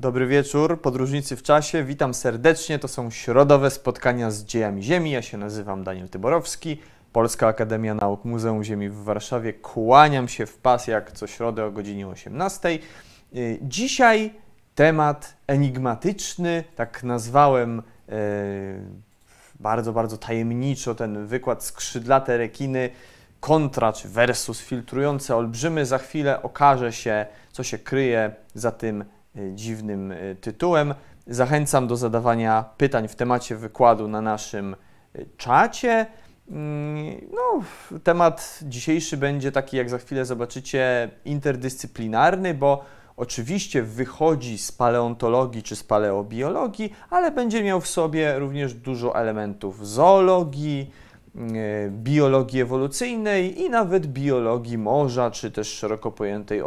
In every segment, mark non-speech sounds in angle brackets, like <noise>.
Dobry wieczór, podróżnicy w czasie. Witam serdecznie. To są środowe spotkania z dziejami Ziemi. Ja się nazywam Daniel Tyborowski, Polska Akademia Nauk Muzeum Ziemi w Warszawie. Kłaniam się w pas jak co środę o godzinie 18. Y, dzisiaj temat enigmatyczny, tak nazwałem yy, bardzo, bardzo tajemniczo ten wykład skrzydlate rekiny kontra czy versus filtrujące olbrzymy. Za chwilę okaże się, co się kryje za tym y, dziwnym y, tytułem. Zachęcam do zadawania pytań w temacie wykładu na naszym y, czacie. Mm, no, temat dzisiejszy będzie taki, jak za chwilę zobaczycie, interdyscyplinarny, bo oczywiście wychodzi z paleontologii czy z paleobiologii, ale będzie miał w sobie również dużo elementów zoologii, E, biologii ewolucyjnej i nawet biologii morza, czy też szeroko pojętej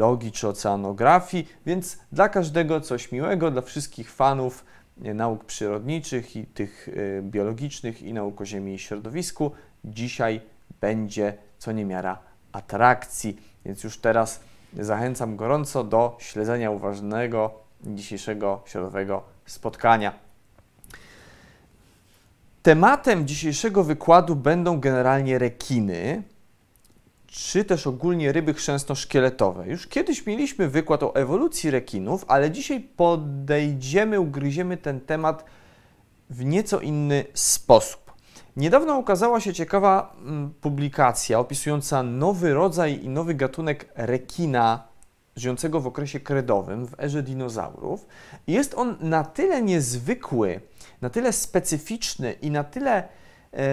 oceanologii czy oceanografii, więc dla każdego coś miłego, dla wszystkich fanów e, nauk przyrodniczych i tych e, biologicznych i nauk o Ziemi i środowisku, dzisiaj będzie co niemiara atrakcji, więc już teraz zachęcam gorąco do śledzenia uważnego dzisiejszego środowego spotkania. Tematem dzisiejszego wykładu będą generalnie rekiny, czy też ogólnie ryby chrzęsno-szkieletowe. Już kiedyś mieliśmy wykład o ewolucji rekinów, ale dzisiaj podejdziemy, ugryziemy ten temat w nieco inny sposób. Niedawno ukazała się ciekawa mm, publikacja opisująca nowy rodzaj i nowy gatunek rekina żyjącego w okresie kredowym, w erze dinozaurów. Jest on na tyle niezwykły, na tyle specyficzny i na tyle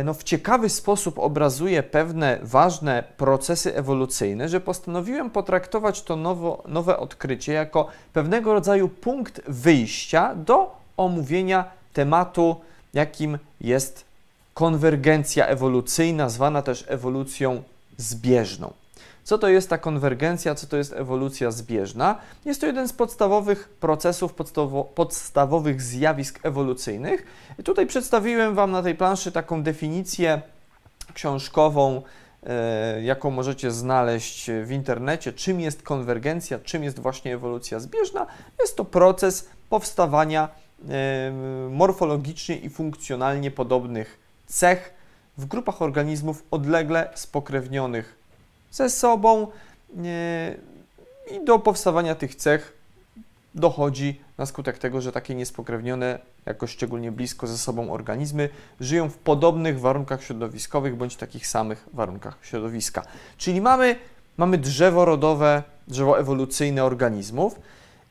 no, w ciekawy sposób obrazuje pewne ważne procesy ewolucyjne, że postanowiłem potraktować to nowo, nowe odkrycie jako pewnego rodzaju punkt wyjścia do omówienia tematu, jakim jest konwergencja ewolucyjna, zwana też ewolucją zbieżną. Co to jest ta konwergencja, co to jest ewolucja zbieżna? Jest to jeden z podstawowych procesów, podstawowych zjawisk ewolucyjnych. I tutaj przedstawiłem Wam na tej planszy taką definicję książkową, e, jaką możecie znaleźć w internecie, czym jest konwergencja, czym jest właśnie ewolucja zbieżna. Jest to proces powstawania e, morfologicznie i funkcjonalnie podobnych cech w grupach organizmów odlegle spokrewnionych ze sobą i do powstawania tych cech dochodzi na skutek tego, że takie niespokrewnione, jakoś szczególnie blisko ze sobą organizmy żyją w podobnych warunkach środowiskowych bądź takich samych warunkach środowiska. Czyli mamy, mamy drzewo rodowe, drzewo ewolucyjne organizmów.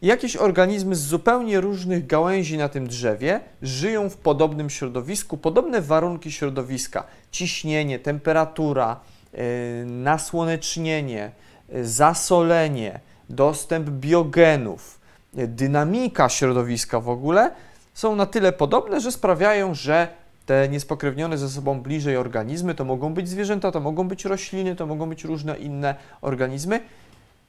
I jakieś organizmy z zupełnie różnych gałęzi na tym drzewie żyją w podobnym środowisku, podobne warunki środowiska, ciśnienie, temperatura, nasłonecznienie, y, zasolenie, dostęp biogenów, y, dynamika środowiska w ogóle są na tyle podobne, że sprawiają, że te niespokrewnione ze sobą bliżej organizmy, to mogą być zwierzęta, to mogą być rośliny, to mogą być różne inne organizmy,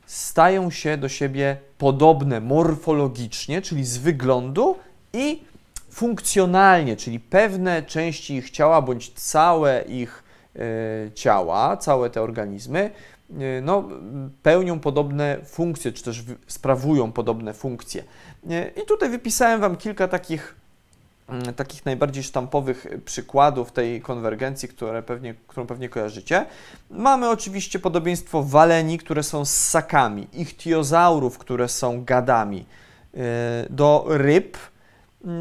stają się do siebie podobne morfologicznie, czyli z wyglądu i funkcjonalnie, czyli pewne części ich ciała bądź całe ich ciała, całe te organizmy, e, no, pełnią podobne funkcje, czy też sprawują podobne funkcje. E, I tutaj wypisałem Wam kilka takich, mm, takich najbardziej sztampowych przykładów tej konwergencji, które pewnie, którą pewnie kojarzycie. Mamy oczywiście podobieństwo waleni, które są ssakami, ichtiozaurów, które są gadami, do ryb,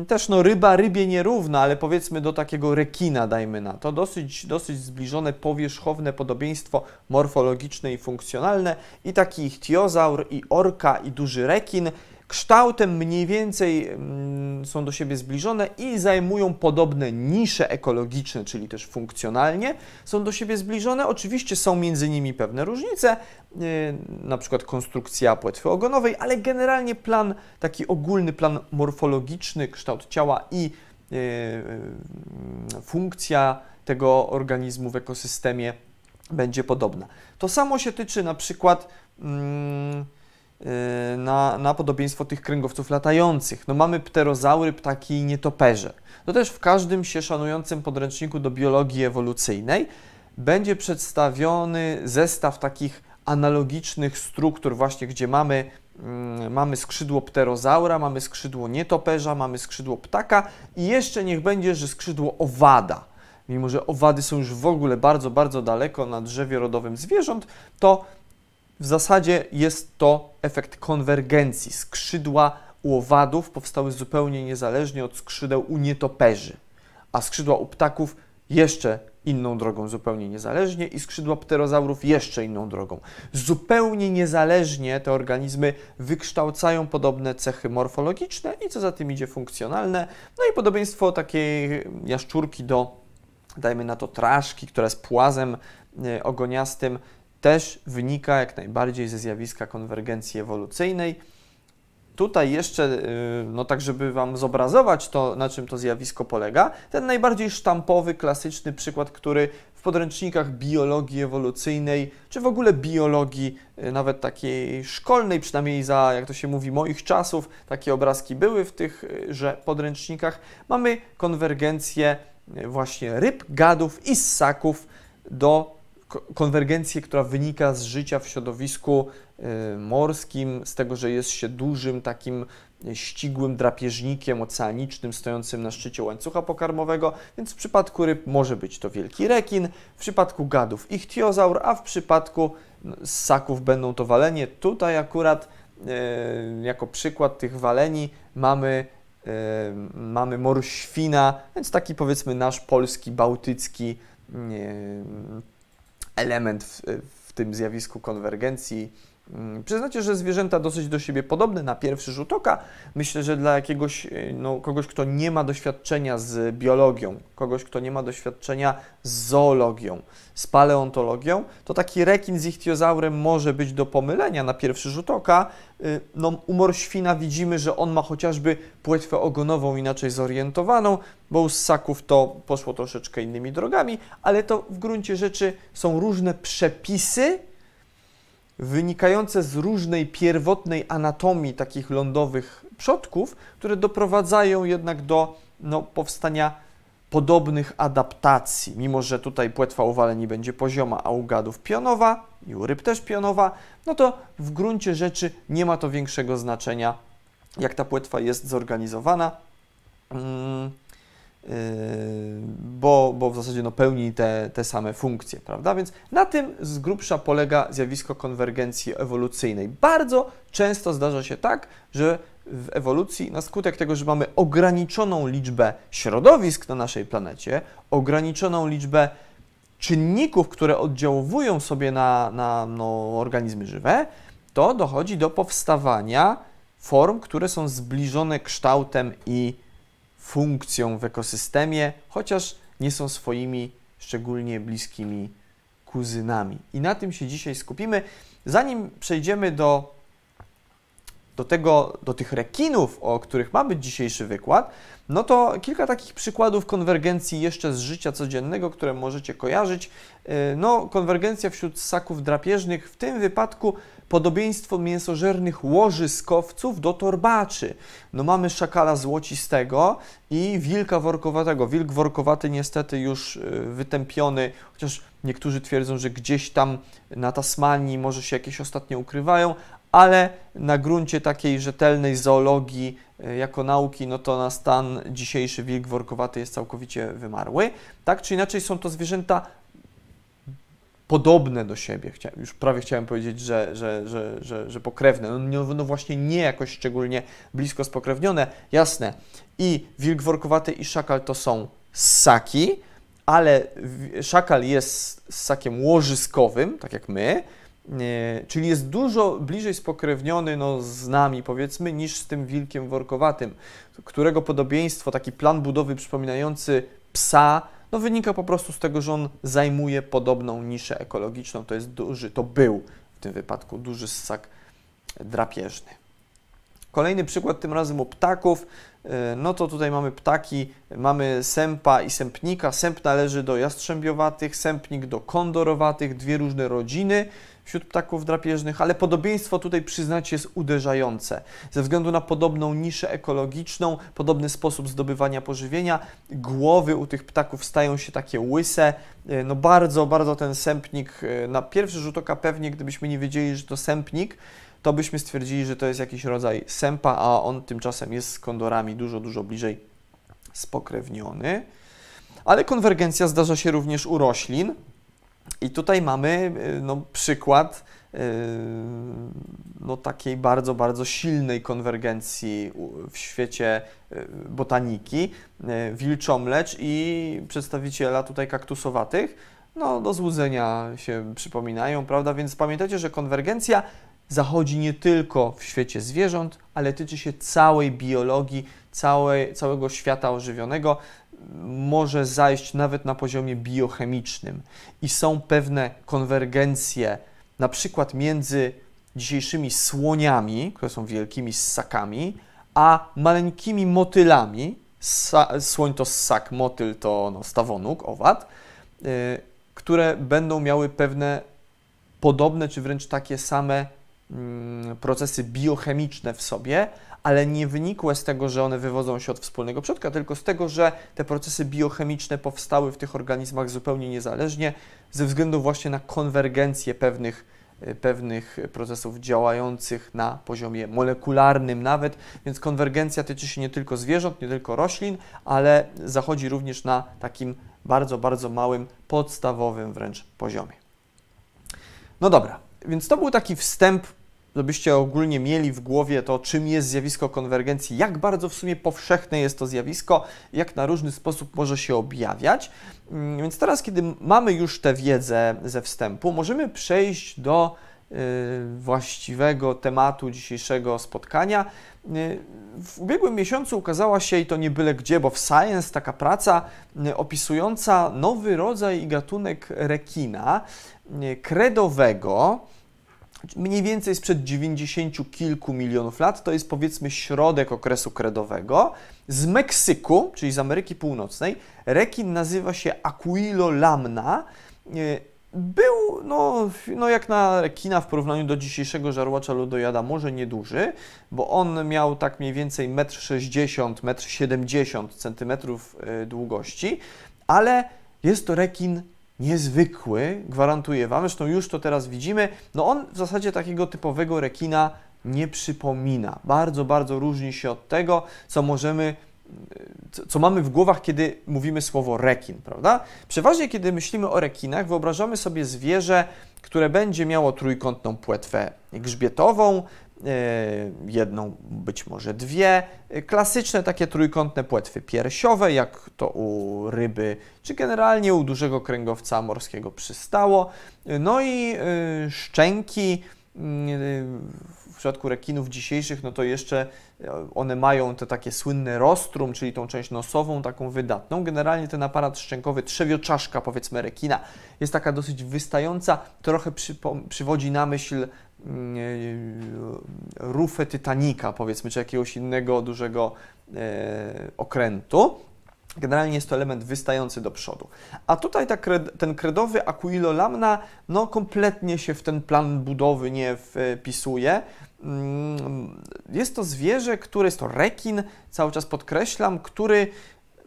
też no ryba rybie nierówna, ale powiedzmy do takiego rekina dajmy na to. Dosyć, dosyć zbliżone powierzchowne podobieństwo morfologiczne i funkcjonalne i taki ichtiozaur i orka i duży rekin kształtem mniej więcej mm, są do siebie zbliżone i zajmują podobne nisze ekologiczne, czyli też funkcjonalnie są do siebie zbliżone. Oczywiście są między nimi pewne różnice, yy, na przykład konstrukcja płetwy ogonowej, ale generalnie plan, taki ogólny plan morfologiczny, kształt ciała i yy, yy, funkcja tego organizmu w ekosystemie będzie podobna. To samo się tyczy na przykład mm, na, na podobieństwo tych kręgowców latających. No mamy pterozaury, ptaki i nietoperze. To też w każdym się szanującym podręczniku do biologii ewolucyjnej będzie przedstawiony zestaw takich analogicznych struktur, właśnie gdzie mamy mm, mamy skrzydło pterozaura, mamy skrzydło nietoperza, mamy skrzydło ptaka i jeszcze niech będzie, że skrzydło owada. Mimo, że owady są już w ogóle bardzo, bardzo daleko na drzewie rodowym zwierząt, to w zasadzie jest to efekt konwergencji. Skrzydła u owadów powstały zupełnie niezależnie od skrzydeł u nietoperzy, a skrzydła u ptaków jeszcze inną drogą, zupełnie niezależnie, i skrzydła pterozaurów jeszcze inną drogą. Zupełnie niezależnie te organizmy wykształcają podobne cechy morfologiczne i co za tym idzie funkcjonalne. No i podobieństwo takiej jaszczurki do, dajmy na to, traszki, która jest płazem e, ogoniastym, też wynika jak najbardziej ze zjawiska konwergencji ewolucyjnej. Tutaj jeszcze, y, no tak żeby Wam zobrazować to, na czym to zjawisko polega, ten najbardziej sztampowy, klasyczny przykład, który w podręcznikach biologii ewolucyjnej, czy w ogóle biologii, y, nawet takiej szkolnej, przynajmniej za, jak to się mówi, moich czasów, takie obrazki były w tychże podręcznikach, mamy konwergencję y, właśnie ryb, gadów i ssaków do konwergencję, która wynika z życia w środowisku y, morskim, z tego, że jest się dużym takim śtigłym drapieżnikiem oceanicznym stojącym na szczycie łańcucha pokarmowego, więc w przypadku ryb może być to wielki rekin, w przypadku gadów ichtiozaur, a w przypadku no, ssaków będą to walenie. Tutaj akurat y, jako przykład tych waleni mamy y, mamy morświna, więc taki powiedzmy nasz polski, bałtycki element w, w tym zjawisku konwergencji. Mm, przyznacie, że zwierzęta dosyć do siebie podobne na pierwszy rzut oka. Myślę, że dla jakiegoś, e, no, kogoś, kto nie ma doświadczenia z biologią, kogoś, kto nie ma doświadczenia z zoologią, z paleontologią, to taki rekin z ichtiozaurem może być do pomylenia na pierwszy rzut oka. Y, no, u morświna widzimy, że on ma chociażby płetwę ogonową inaczej zorientowaną, bo u ssaków to poszło troszeczkę innymi drogami, ale to w gruncie rzeczy są różne przepisy, wynikające z różnej pierwotnej anatomii takich lądowych przodków, które doprowadzają jednak do no, powstania podobnych adaptacji, mimo że tutaj płetwa u waleni będzie pozioma, a u gadów pionowa i u ryb też pionowa, no to w gruncie rzeczy nie ma to większego znaczenia, jak ta płetwa jest zorganizowana. Yy, bo, bo w zasadzie no, pełni te, te same funkcje, prawda? Więc na tym z grubsza polega zjawisko konwergencji ewolucyjnej. Bardzo często zdarza się tak, że w ewolucji, na skutek tego, że mamy ograniczoną liczbę środowisk na naszej planecie, ograniczoną liczbę czynników, które oddziałują sobie na, na no, organizmy żywe, to dochodzi do powstawania form, które są zbliżone kształtem i funkcją w ekosystemie, chociaż nie są swoimi szczególnie bliskimi kuzynami. I na tym się dzisiaj skupimy. Zanim przejdziemy do, do, tego, do tych rekinów, o których ma być dzisiejszy wykład, no to kilka takich przykładów konwergencji jeszcze z życia codziennego, które możecie kojarzyć. Y, no, konwergencja wśród ssaków drapieżnych, w tym wypadku podobieństwo mięsożernych łożyskowców do torbaczy. No mamy szakala złocistego i wilka workowatego. Wilk workowaty niestety już y, wytępiony, chociaż niektórzy twierdzą, że gdzieś tam na Tasmanii może się jakieś ostatnio ukrywają, ale na gruncie takiej rzetelnej zoologii y, jako nauki, no to na stan dzisiejszy wilk workowaty jest całkowicie wymarły. Tak czy inaczej są to zwierzęta podobne do siebie. Chciałem, już prawie chciałem powiedzieć, że, że, że, że, że pokrewne. No, no, właśnie nie jakoś szczególnie blisko spokrewnione, jasne. I wilk workowaty i szakal to są ssaki, ale szakal jest ssakiem łożyskowym, tak jak my, czyli jest dużo bliżej spokrewniony no, z nami, powiedzmy, niż z tym wilkiem workowatym, którego podobieństwo, taki plan budowy przypominający psa, no wynika po prostu z tego, że on zajmuje podobną niszę ekologiczną. To jest duży, to był w tym wypadku duży ssak drapieżny. Kolejny przykład, tym razem u ptaków. E, no to tutaj mamy ptaki, mamy sępa i sępnika. Sęp należy do jastrzębiowatych, sępnik do kondorowatych, dwie różne rodziny wśród ptaków drapieżnych, ale podobieństwo tutaj przyznacie jest uderzające. Ze względu na podobną niszę ekologiczną, podobny sposób zdobywania pożywienia, głowy u tych ptaków stają się takie łyse. E, no bardzo, bardzo ten sępnik, e, na pierwszy rzut oka pewnie, gdybyśmy nie wiedzieli, że to sępnik, to byśmy stwierdzili, że to jest jakiś rodzaj sępa, a on tymczasem jest z kondorami dużo, dużo bliżej spokrewniony. Ale konwergencja zdarza się również u roślin. I tutaj mamy y, no, przykład yy, no, takiej bardzo, bardzo silnej konwergencji w świecie y, botaniki. Y, wilczomlecz i przedstawiciela tutaj kaktusowatych no, do złudzenia się przypominają, prawda? Więc pamiętajcie, że konwergencja zachodzi nie tylko w świecie zwierząt, ale tyczy się całej biologii, całej, całego świata ożywionego może zajść nawet na poziomie biochemicznym i są pewne konwergencje, na przykład między dzisiejszymi słoniami, które są wielkimi ssakami, a maleńkimi motylami. słoń to ssak, motyl to no, stawonóg, owad, yy, które będą miały pewne podobne czy wręcz takie same procesy biochemiczne w sobie, ale nie wynikłe z tego, że one wywodzą się od wspólnego przodka, tylko z tego, że te procesy biochemiczne powstały w tych organizmach zupełnie niezależnie ze względu właśnie na konwergencję pewnych, e, pewnych procesów działających na poziomie molekularnym nawet, więc konwergencja tyczy się nie tylko zwierząt, nie tylko roślin, ale zachodzi również na takim bardzo, bardzo małym, podstawowym wręcz poziomie. No dobra, więc to był taki wstęp żebyście ogólnie mieli w głowie to, czym jest zjawisko konwergencji, jak bardzo w sumie powszechne jest to zjawisko, jak na różny sposób może się objawiać. Mm, więc teraz, kiedy mamy już tę wiedzę ze wstępu, możemy przejść do y, właściwego tematu dzisiejszego spotkania. Y, w ubiegłym miesiącu ukazała się, i to nie byle gdzie, bo w Science taka praca y, opisująca nowy rodzaj i gatunek rekina kredowego, mniej więcej sprzed 90 kilku milionów lat, to jest powiedzmy środek okresu kredowego. Z Meksyku, czyli z Ameryki Północnej, rekin nazywa się Aquilo lamna. E, był, no, no jak na rekina w porównaniu do dzisiejszego żarłacza lodojada, może nieduży, bo on miał tak mniej więcej 1,60 m, 1,70 m długości, ale jest to rekin niezwykły, gwarantuję Wam, zresztą już to teraz widzimy, no on w zasadzie takiego typowego rekina nie przypomina. Bardzo, bardzo różni się od tego, co możemy, co mamy w głowach, kiedy mówimy słowo rekin, prawda? Przeważnie, kiedy myślimy o rekinach, wyobrażamy sobie zwierzę, które będzie miało trójkątną płetwę grzbietową, jedną, być może dwie. Klasyczne takie trójkątne płetwy piersiowe, jak to u ryby, czy generalnie u dużego kręgowca morskiego przystało. No i e, szczęki mm, w przypadku rekinów dzisiejszych, no to jeszcze one mają te takie słynne rostrum, czyli tą część nosową, taką wydatną. Generalnie ten aparat szczękowy, trzewioczaszka powiedzmy rekina, jest taka dosyć wystająca, trochę przywodzi na myśl e, rufę Titanica, powiedzmy, czy jakiegoś innego dużego e, okrętu. Generalnie jest to element wystający do przodu. A tutaj ta kred, ten kredowy Aquilo lamna no, kompletnie się w ten plan budowy nie wpisuje. Mm, jest to zwierzę, które jest to rekin, cały czas podkreślam, który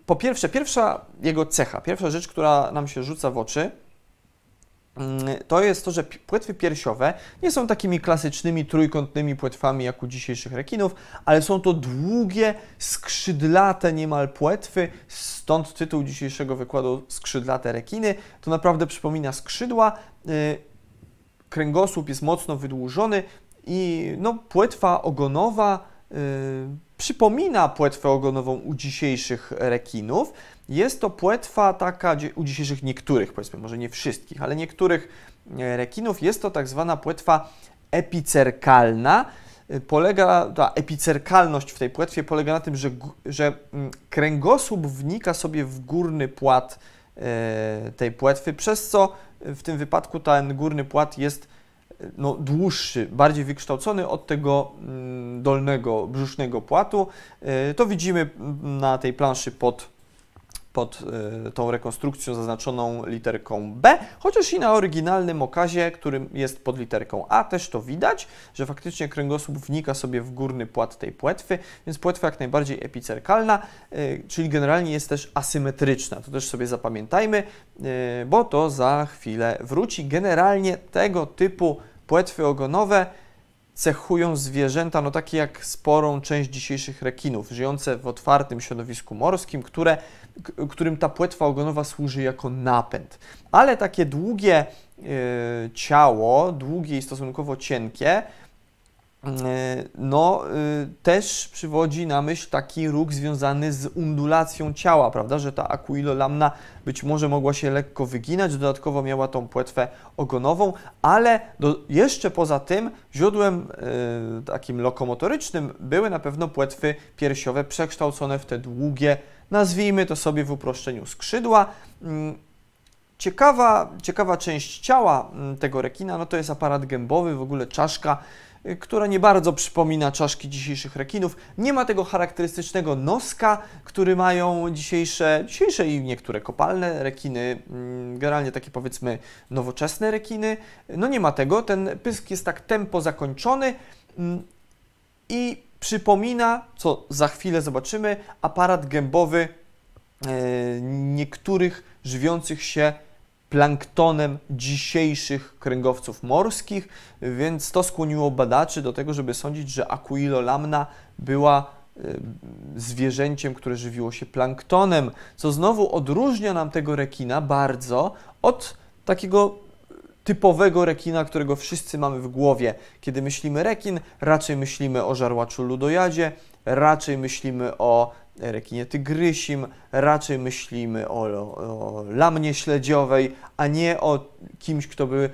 po pierwsze, pierwsza jego cecha, pierwsza rzecz, która nam się rzuca w oczy, to jest to, że płetwy piersiowe nie są takimi klasycznymi trójkątnymi płetwami jak u dzisiejszych rekinów, ale są to długie, skrzydlate niemal płetwy, stąd tytuł dzisiejszego wykładu skrzydlate rekiny. To naprawdę przypomina skrzydła. Y, kręgosłup jest mocno wydłużony i no, płetwa ogonowa y, przypomina płetwę ogonową u dzisiejszych rekinów. Jest to płetwa taka u dzisiejszych niektórych, powiedzmy, może nie wszystkich, ale niektórych e, rekinów. Jest to tak zwana płetwa epicerkalna. E, polega, ta epicerkalność w tej płetwie polega na tym, że, że mm, kręgosłup wnika sobie w górny płat e, tej płetwy, przez co w tym wypadku ten górny płat jest no, dłuższy, bardziej wykształcony od tego mm, dolnego, brzusznego płatu. To widzimy na tej planszy pod pod y, tą rekonstrukcją zaznaczoną literką B, chociaż i na oryginalnym okazie, którym jest pod literką A, też to widać, że faktycznie kręgosłup wnika sobie w górny płat tej płetwy, więc płetwa jak najbardziej epicerkalna, y, czyli generalnie jest też asymetryczna. To też sobie zapamiętajmy, y, bo to za chwilę wróci. Generalnie tego typu płetwy ogonowe cechują zwierzęta, no takie jak sporą część dzisiejszych rekinów, żyjące w otwartym środowisku morskim, które, którym ta płetwa ogonowa służy jako napęd. Ale takie długie y, ciało, długie i stosunkowo cienkie, E, no, y, też przywodzi na myśl taki ruch związany z undulacją ciała, prawda, że ta aquilo być może mogła się lekko wyginać, dodatkowo miała tą płetwę ogonową, ale do, jeszcze poza tym źródłem y, takim lokomotorycznym były na pewno płetwy piersiowe przekształcone w te długie, nazwijmy to sobie w uproszczeniu skrzydła. Mm, ciekawa, ciekawa część ciała mm, tego rekina, no to jest aparat gębowy, w ogóle czaszka, która nie bardzo przypomina czaszki dzisiejszych rekinów. Nie ma tego charakterystycznego noska, który mają dzisiejsze, dzisiejsze i niektóre kopalne rekiny, mm, generalnie takie powiedzmy nowoczesne rekiny. No nie ma tego, ten pysk jest tak tempo zakończony mm, i przypomina, co za chwilę zobaczymy, aparat gębowy e, niektórych żywiących się planktonem dzisiejszych kręgowców morskich, więc to skłoniło badaczy do tego, żeby sądzić, że Aquilo lamna była e, zwierzęciem, które żywiło się planktonem, co znowu odróżnia nam tego rekina bardzo od takiego typowego rekina, którego wszyscy mamy w głowie. Kiedy myślimy rekin, raczej myślimy o żarłaczu ludojadzie, raczej myślimy o rekinie tygrysim, raczej myślimy o, o lamnie śledziowej, a nie o kimś, kto by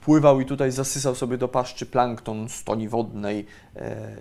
pływał i tutaj zasysał sobie do paszczy plankton z toni wodnej, e,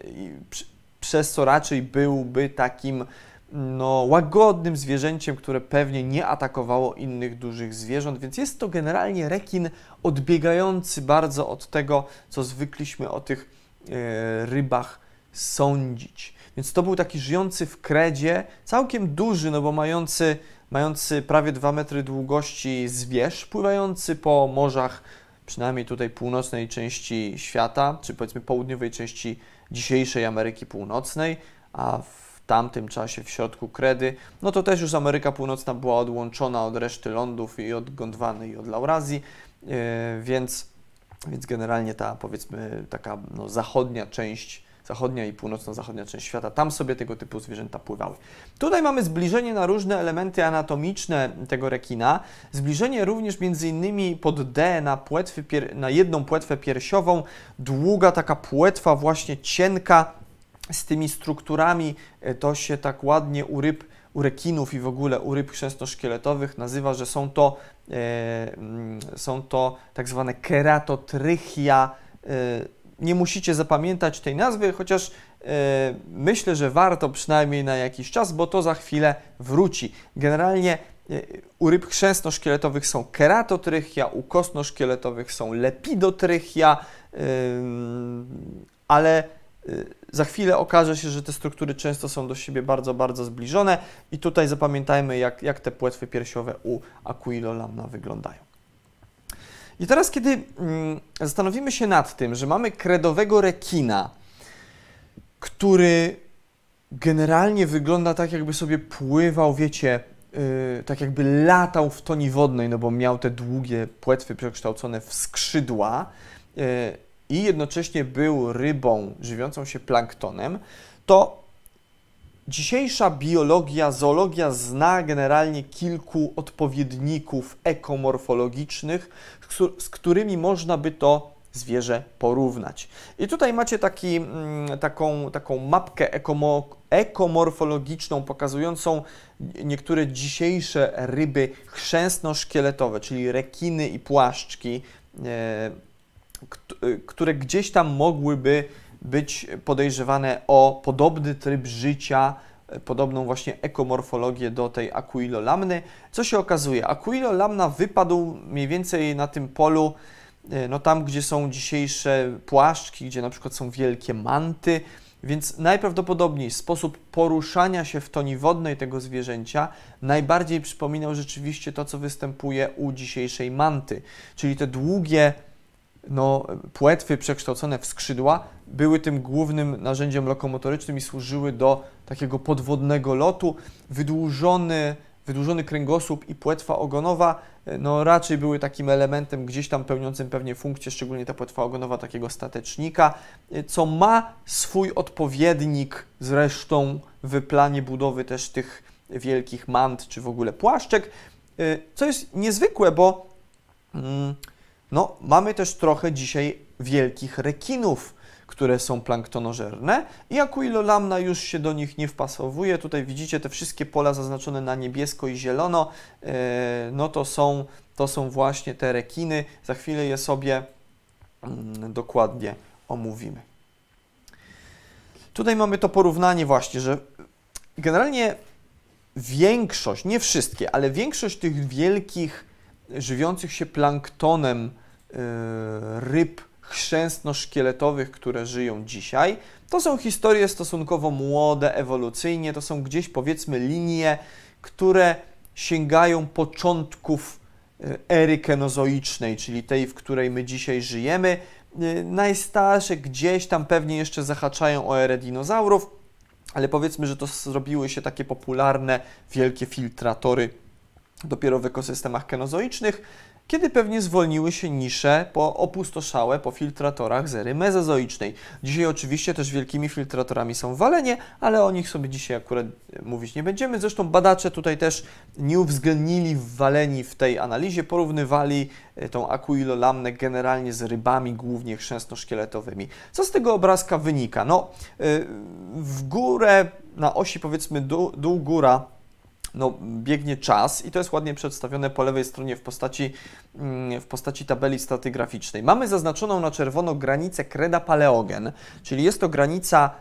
przez co raczej byłby takim no, łagodnym zwierzęciem, które pewnie nie atakowało innych dużych zwierząt, więc jest to generalnie rekin odbiegający bardzo od tego, co zwykliśmy o tych e, rybach sądzić. Więc to był taki żyjący w kredzie, całkiem duży, no bo mający, mający prawie 2 metry długości zwierz, pływający po morzach, przynajmniej tutaj północnej części świata, czy powiedzmy południowej części dzisiejszej Ameryki Północnej, a w tamtym czasie w środku kredy, no to też już Ameryka Północna była odłączona od reszty lądów i od Gondwany i od Laurazji, yy, więc, więc generalnie ta powiedzmy taka no, zachodnia część zachodnia i północno-zachodnia część świata, tam sobie tego typu zwierzęta pływały. Tutaj mamy zbliżenie na różne elementy anatomiczne tego rekina, zbliżenie również między innymi pod D na, płetwy, na jedną płetwę piersiową, długa taka płetwa właśnie cienka z tymi strukturami, e, to się tak ładnie u ryb, u rekinów i w ogóle u ryb chrzęsnoszkieletowych nazywa, że są to, e, mm, są to tak zwane keratotrychia, e, nie musicie zapamiętać tej nazwy, chociaż e, myślę, że warto przynajmniej na jakiś czas, bo to za chwilę wróci. Generalnie e, u ryb chrzęsno-szkieletowych są keratotrychia, u kostno-szkieletowych są lepidotrychia, ale e, za chwilę okaże się, że te struktury często są do siebie bardzo, bardzo zbliżone i tutaj zapamiętajmy, jak, jak te płetwy piersiowe u Aquilolamna wyglądają. I teraz, kiedy mm, zastanowimy się nad tym, że mamy kredowego rekina, który generalnie wygląda tak, jakby sobie pływał, wiecie, yy, tak jakby latał w toni wodnej, no bo miał te długie płetwy przekształcone w skrzydła yy, i jednocześnie był rybą żywiącą się planktonem, to Dzisiejsza biologia, zoologia zna generalnie kilku odpowiedników ekomorfologicznych, z którymi można by to zwierzę porównać. I tutaj macie taki, mm, taką, taką mapkę ekomorfologiczną pokazującą niektóre dzisiejsze ryby chrzęsno-szkieletowe, czyli rekiny i płaszczki, e, które gdzieś tam mogłyby być podejrzewane o podobny tryb życia, podobną właśnie ekomorfologię do tej Aquilo-lamny. Co się okazuje? Aquilo-lamna wypadł mniej więcej na tym polu, e, no tam, gdzie są dzisiejsze płaszczki, gdzie na przykład są wielkie manty, więc najprawdopodobniej sposób poruszania się w toni wodnej tego zwierzęcia najbardziej przypominał rzeczywiście to, co występuje u dzisiejszej manty, czyli te długie no, płetwy przekształcone w skrzydła były tym głównym narzędziem lokomotorycznym i służyły do takiego podwodnego lotu. Wydłużony, wydłużony kręgosłup i płetwa ogonowa no raczej były takim elementem gdzieś tam pełniącym pewnie funkcję, szczególnie ta płetwa ogonowa takiego statecznika, co ma swój odpowiednik zresztą w planie budowy też tych wielkich mant czy w ogóle płaszczek, co jest niezwykłe, bo mm, no, mamy też trochę dzisiaj wielkich rekinów, które są planktonożerne i Aquilolamna już się do nich nie wpasowuje. Tutaj widzicie te wszystkie pola zaznaczone na niebiesko i zielono, e, no to są, to są właśnie te rekiny. Za chwilę je sobie mm, dokładnie omówimy. Tutaj mamy to porównanie właśnie, że generalnie większość, nie wszystkie, ale większość tych wielkich żywiących się planktonem e, ryb chrzęstno-szkieletowych, które żyją dzisiaj. To są historie stosunkowo młode, ewolucyjnie, to są gdzieś powiedzmy linie, które sięgają początków e, ery kenozoicznej, czyli tej, w której my dzisiaj żyjemy. E, najstarsze gdzieś tam pewnie jeszcze zahaczają o erę dinozaurów, ale powiedzmy, że to zrobiły się takie popularne wielkie filtratory dopiero w ekosystemach kenozoicznych kiedy pewnie zwolniły się nisze po opustoszałe po filtratorach zery mezozoicznej. Dzisiaj oczywiście też wielkimi filtratorami są walenie, ale o nich sobie dzisiaj akurat e, mówić nie będziemy. Zresztą badacze tutaj też nie uwzględnili waleni w tej analizie, porównywali e, tą akuilolamnę generalnie z rybami, głównie chrzęsno-szkieletowymi. Co z tego obrazka wynika? No, e, w górę na osi powiedzmy dół, dół no, biegnie czas i to jest ładnie przedstawione po lewej stronie w postaci, mm, w postaci tabeli stratygraficznej. Mamy zaznaczoną na czerwono granicę kreda paleogen, czyli jest to granica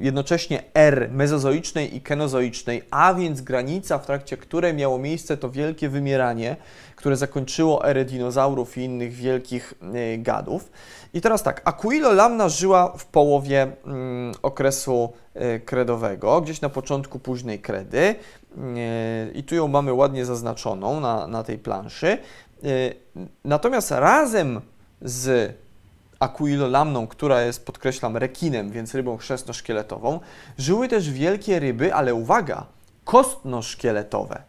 jednocześnie R mezozoicznej i kenozoicznej, a więc granica, w trakcie której miało miejsce to wielkie wymieranie, które zakończyło erę dinozaurów i innych wielkich y, gadów. I teraz tak, Aquilo lamna żyła w połowie mm, okresu y, kredowego, gdzieś na początku późnej kredy. Y, I tu ją mamy ładnie zaznaczoną na, na tej planszy. Y, natomiast razem z lamną, która jest, podkreślam, rekinem, więc rybą chrzestno-szkieletową, żyły też wielkie ryby, ale uwaga, kostno-szkieletowe,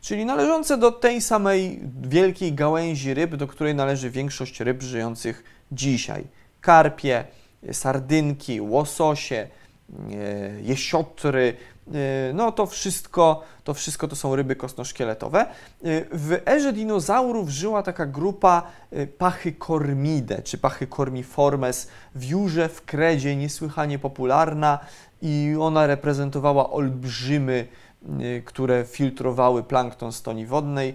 czyli należące do tej samej wielkiej gałęzi ryb, do której należy większość ryb żyjących dzisiaj. Karpie, sardynki, łososie, e, jesiotry, no to wszystko, to wszystko to są ryby kostnoszkieletowe. E, w erze dinozaurów żyła taka grupa pachykormide, czy pachykormiformes w Jurze, w Kredzie, niesłychanie popularna i ona reprezentowała olbrzymy, które filtrowały plankton stoni wodnej,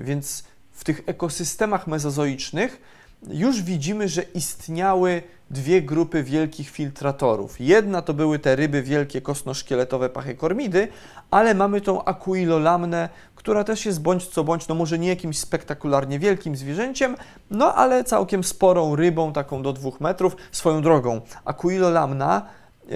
więc w tych ekosystemach mezozoicznych już widzimy, że istniały dwie grupy wielkich filtratorów. Jedna to były te ryby wielkie kostnoszkieletowe pachykormidy, ale mamy tą akuilolamnę, która też jest bądź co bądź, no może nie jakimś spektakularnie wielkim zwierzęciem, no ale całkiem sporą rybą, taką do dwóch metrów. Swoją drogą, akuilolamna y,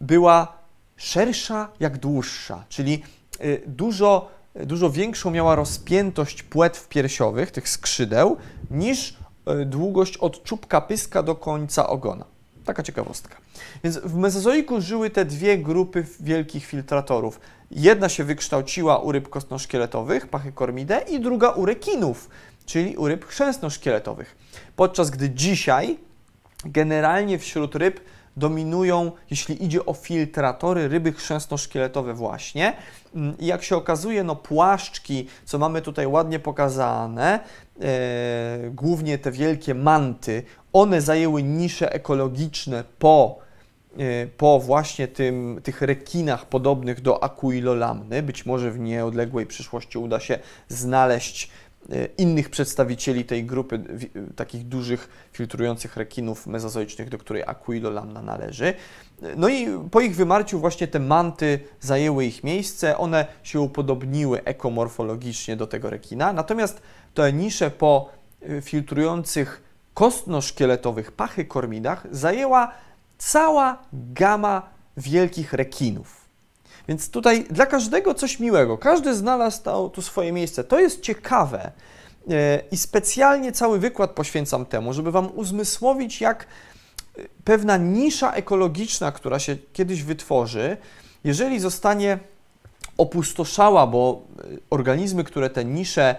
była szersza jak dłuższa, czyli y, dużo, dużo większą miała rozpiętość płetw piersiowych, tych skrzydeł, niż E, długość od czubka pyska do końca ogona. Taka ciekawostka. Więc w Mezozoiku żyły te dwie grupy wielkich filtratorów. Jedna się wykształciła u ryb kostnoszkieletowych, pachykormidae, i druga u rekinów, czyli u ryb chrzęsnoszkieletowych. Podczas gdy dzisiaj generalnie wśród ryb dominują, jeśli idzie o filtratory, ryby chrzęsno-szkieletowe właśnie. Mm, I jak się okazuje, no płaszczki, co mamy tutaj ładnie pokazane, głównie te wielkie manty, one zajęły nisze ekologiczne po, e, po właśnie tym, tych rekinach podobnych do akuilolamny. Być może w nieodległej przyszłości uda się znaleźć E, innych przedstawicieli tej grupy takich dużych filtrujących rekinów mezozoicznych, do której Aquilolamna należy. No i po ich wymarciu właśnie te manty zajęły ich miejsce, one się upodobniły ekomorfologicznie do tego rekina, natomiast te nisze po e, filtrujących kostno-szkieletowych pachykormidach zajęła cała gama wielkich rekinów. Więc tutaj dla każdego coś miłego. Każdy znalazł to, tu swoje miejsce. To jest ciekawe. E, I specjalnie cały wykład poświęcam temu, żeby Wam uzmysłowić, jak e, pewna nisza ekologiczna, która się kiedyś wytworzy, jeżeli zostanie opustoszała, bo organizmy, które te nisze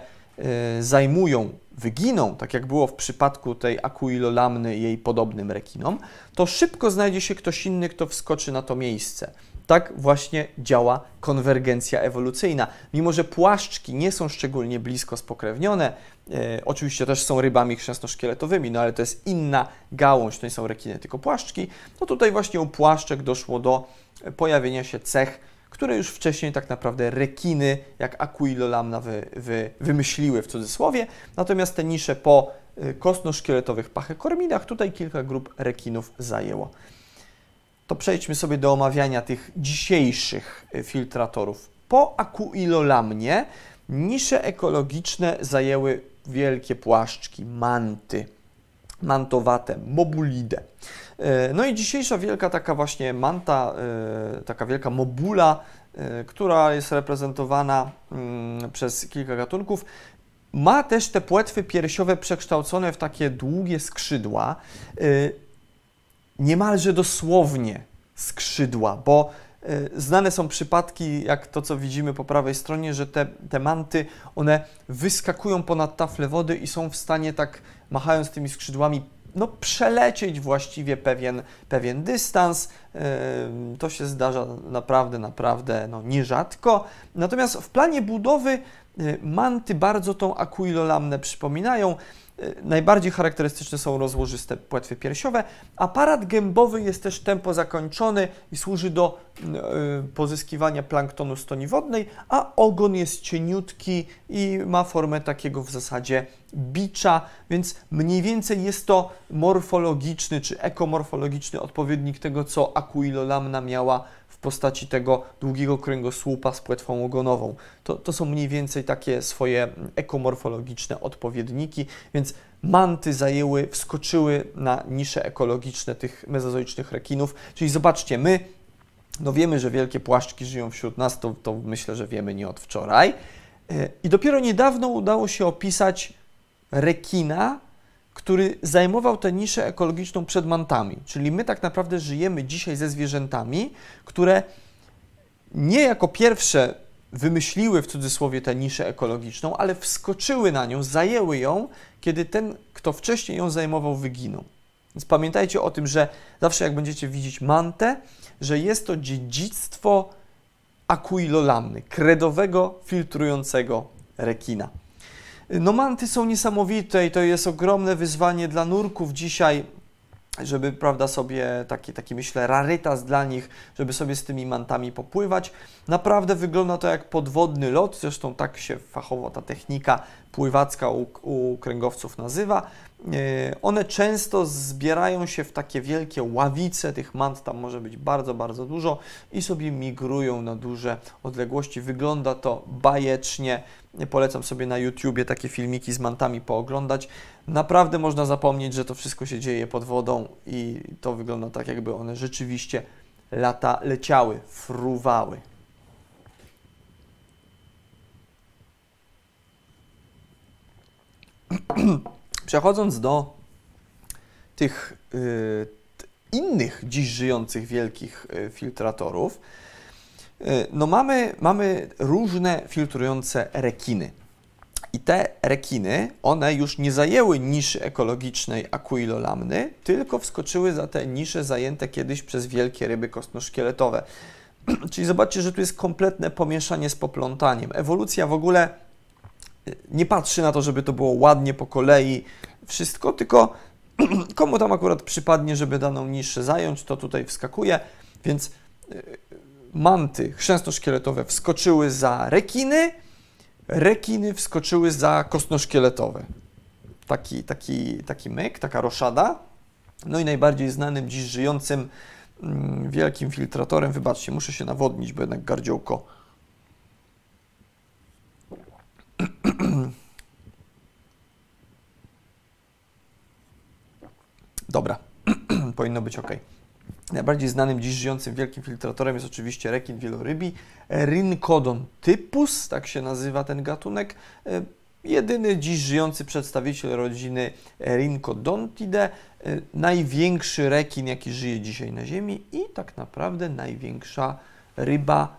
zajmują, wyginą, tak jak było w przypadku tej akuilolamny i jej podobnym rekinom, to szybko znajdzie się ktoś inny, kto wskoczy na to miejsce. Tak właśnie działa konwergencja ewolucyjna. Mimo, że płaszczki nie są szczególnie blisko spokrewnione, e, oczywiście też są rybami chrzęsnoszkieletowymi, no ale to jest inna gałąź, to nie są rekiny, tylko płaszczki, to tutaj właśnie u płaszczek doszło do pojawienia się cech, które już wcześniej tak naprawdę rekiny, jak Aquilolamna wy, wy, wymyśliły w cudzysłowie, natomiast te nisze po e, kostnoszkieletowych tutaj kilka grup rekinów zajęło to przejdźmy sobie do omawiania tych dzisiejszych y, filtratorów. Po akuilolamnie nisze ekologiczne zajęły wielkie płaszczki, manty, mantowate, mobulidę. Y, no i dzisiejsza wielka taka właśnie manta, y, taka wielka mobula, która jest reprezentowana mm, przez kilka gatunków, ma też te płetwy piersiowe przekształcone w takie długie skrzydła. Niemalże dosłownie skrzydła, bo e, znane są przypadki, jak to, co widzimy po prawej stronie, że te, te manty, one wyskakują ponad taflę wody i są w stanie tak, machając tymi skrzydłami, no, przelecieć właściwie pewien, pewien dystans. To się zdarza naprawdę, naprawdę no, nierzadko. Natomiast w planie budowy e, manty bardzo tą akuilolamnę przypominają. Najbardziej charakterystyczne są rozłożyste płetwy piersiowe. Aparat gębowy jest też tempo zakończony i służy do y, pozyskiwania planktonu stoni wodnej, a ogon jest cieniutki i ma formę takiego w zasadzie bicza, więc mniej więcej jest to morfologiczny czy ekomorfologiczny odpowiednik tego, co Aquilolamna miała postaci tego długiego kręgosłupa z płetwą ogonową. To, to są mniej więcej takie swoje ekomorfologiczne odpowiedniki, więc manty zajęły, wskoczyły na nisze ekologiczne tych mezozoicznych rekinów. Czyli zobaczcie, my no wiemy, że wielkie płaszczki żyją wśród nas, to, to myślę, że wiemy nie od wczoraj. E, I dopiero niedawno udało się opisać rekina, który zajmował tę niszę ekologiczną przed mantami. Czyli my tak naprawdę żyjemy dzisiaj ze zwierzętami, które nie jako pierwsze wymyśliły w cudzysłowie tę niszę ekologiczną, ale wskoczyły na nią, zajęły ją, kiedy ten, kto wcześniej ją zajmował, wyginął. Więc pamiętajcie o tym, że zawsze jak będziecie widzieć mantę, że jest to dziedzictwo akuilolamny, kredowego, filtrującego rekina. No manty są niesamowite i to jest ogromne wyzwanie dla nurków dzisiaj, żeby, prawda, sobie taki, taki myślę, rarytas dla nich, żeby sobie z tymi mantami popływać. Naprawdę wygląda to jak podwodny lot, zresztą tak się fachowo ta technika pływacka u, u kręgowców nazywa. E, one często zbierają się w takie wielkie ławice, tych mant tam może być bardzo, bardzo dużo i sobie migrują na duże odległości. Wygląda to bajecznie. Polecam sobie na YouTubie takie filmiki z mantami pooglądać. Naprawdę można zapomnieć, że to wszystko się dzieje pod wodą i to wygląda tak, jakby one rzeczywiście lata leciały, fruwały. <clears throat> Przechodząc do tych y, innych dziś żyjących wielkich y, filtratorów, y, no mamy, mamy różne filtrujące rekiny. I te rekiny, one już nie zajęły niszy ekologicznej akuilolamny, tylko wskoczyły za te nisze zajęte kiedyś przez wielkie ryby kostnoszkieletowe. <clears throat> Czyli zobaczcie, że tu jest kompletne pomieszanie z poplątaniem. Ewolucja w ogóle nie patrzy na to, żeby to było ładnie po kolei wszystko, tylko <clears throat> komu tam akurat przypadnie, żeby daną niszę zająć, to tutaj wskakuje, więc y, manty chrzęsno-szkieletowe wskoczyły za rekiny, rekiny wskoczyły za kostno-szkieletowe. Taki, taki, taki myk, taka roszada. No i najbardziej znanym dziś żyjącym mm, wielkim filtratorem, wybaczcie, muszę się nawodnić, bo jednak gardziołko Dobra, powinno być ok. Najbardziej znanym dziś żyjącym wielkim filtratorem jest oczywiście rekin wielorybi, Rhincodon typus, tak się nazywa ten gatunek. E, jedyny dziś żyjący przedstawiciel rodziny Rhincodontidae, e, największy rekin, jaki żyje dzisiaj na Ziemi i tak naprawdę największa ryba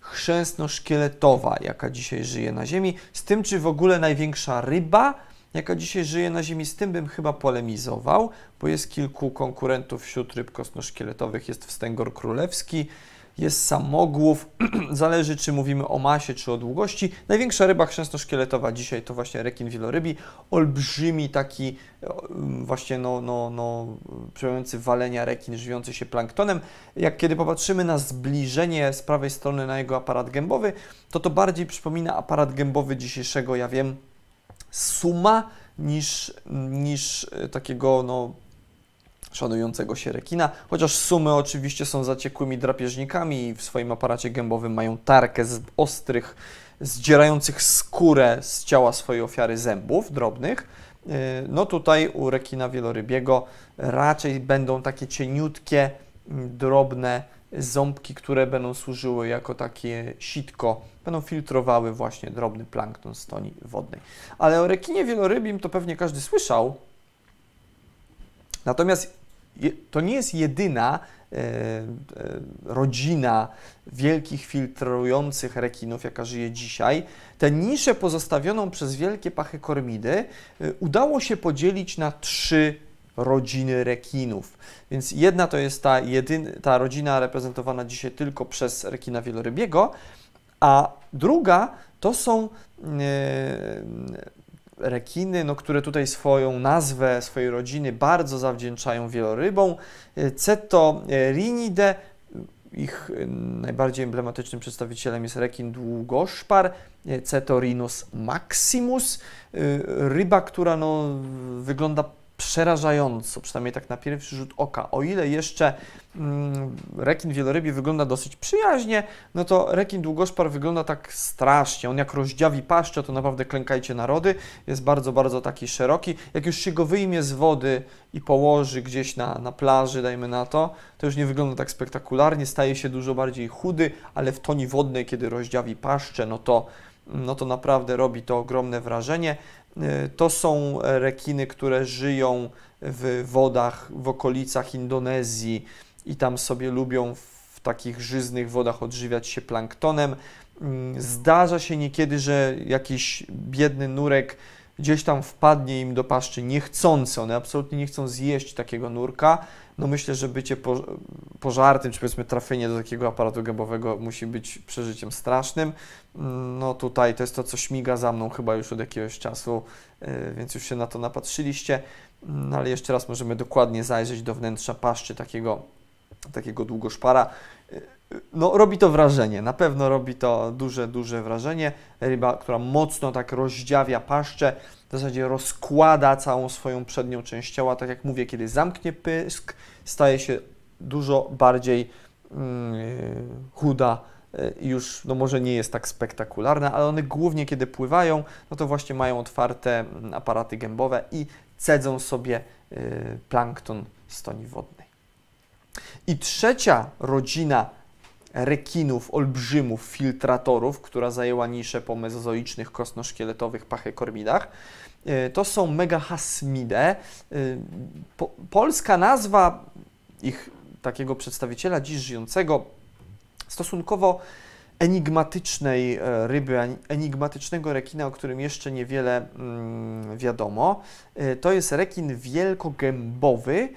chrzęsno-szkieletowa, jaka dzisiaj żyje na Ziemi. Z tym, czy w ogóle największa ryba, jaka dzisiaj żyje na Ziemi, z tym bym chyba polemizował, bo jest kilku konkurentów wśród ryb kostno-szkieletowych. Jest wstęgor królewski, jest samogłów, <clears throat> zależy czy mówimy o masie czy o długości. Największa ryba chrzęsno-szkieletowa dzisiaj to właśnie rekin wielorybi, olbrzymi taki właśnie no, no, no, przejący walenia rekin żywiący się planktonem. Jak kiedy popatrzymy na zbliżenie z prawej strony na jego aparat gębowy, to to bardziej przypomina aparat gębowy dzisiejszego, ja wiem, suma niż, niż e, takiego no, szanującego się rekina, chociaż sumy oczywiście są zaciekłymi drapieżnikami i w swoim aparacie gębowym mają tarkę z ostrych, zdzierających skórę z ciała swojej ofiary zębów drobnych. Y, no tutaj u rekina wielorybiego raczej będą takie cieniutkie, mm, drobne ząbki, które będą służyły jako takie sitko, będą filtrowały właśnie drobny plankton z toni wodnej. Ale o rekinie wielorybim to pewnie każdy słyszał. Natomiast to nie jest jedyna e, e, rodzina wielkich filtrujących rekinów, jaka żyje dzisiaj. Tę niszę pozostawioną przez wielkie pachykormidy e, udało się podzielić na trzy rodziny rekinów. Więc jedna to jest ta, jedyna, ta rodzina reprezentowana dzisiaj tylko przez rekina wielorybiego, a druga to są rekiny, no, które tutaj swoją nazwę swojej rodziny bardzo zawdzięczają wielorybom. Ceto rinidae, ich najbardziej emblematycznym przedstawicielem jest rekin długoszpar, Cetorinus maximus, ryba, która no, wygląda przerażająco, przynajmniej tak na pierwszy rzut oka. O ile jeszcze mm, rekin wielorybi wygląda dosyć przyjaźnie, no to rekin długoszpar wygląda tak strasznie. On jak rozdziawi paszczę, to naprawdę klękajcie narody. Jest bardzo, bardzo taki szeroki. Jak już się go wyjmie z wody i położy gdzieś na, na plaży, dajmy na to, to już nie wygląda tak spektakularnie. Staje się dużo bardziej chudy, ale w toni wodnej, kiedy rozdziawi paszczę, no to no to naprawdę robi to ogromne wrażenie. Y, to są rekiny, które żyją w wodach w okolicach Indonezji i tam sobie lubią w takich żyznych wodach odżywiać się planktonem. Mm, zdarza się niekiedy, że jakiś biedny nurek gdzieś tam wpadnie im do paszczy niechcący. One absolutnie nie chcą zjeść takiego nurka. No myślę, że bycie pożartym, czy powiedzmy trafienie do takiego aparatu gębowego musi być przeżyciem strasznym. Mm, no tutaj to jest to, co śmiga za mną chyba już od jakiegoś czasu, y, więc już się na to napatrzyliście. No ale jeszcze raz możemy dokładnie zajrzeć do wnętrza paszczy takiego, takiego długoszpara. Y, no, robi to wrażenie, na pewno robi to duże, duże wrażenie. Ryba, która mocno tak rozdziawia paszczę, w zasadzie rozkłada całą swoją przednią część ciała. Tak jak mówię, kiedy zamknie pysk, staje się dużo bardziej mm, chuda i już no może nie jest tak spektakularna, ale one głównie kiedy pływają, no to właśnie mają otwarte mm, aparaty gębowe i cedzą sobie y, plankton z toni wodnej. I trzecia rodzina rekinów, olbrzymów, filtratorów, która zajęła niszę po mezozoicznych kostnoszkieletowych pachykormidach. E, to są megahasmide. E, polska nazwa ich takiego przedstawiciela dziś żyjącego stosunkowo enigmatycznej e, ryby, enigmatycznego rekina, o którym jeszcze niewiele mm, wiadomo. To jest rekin wielkogębowy,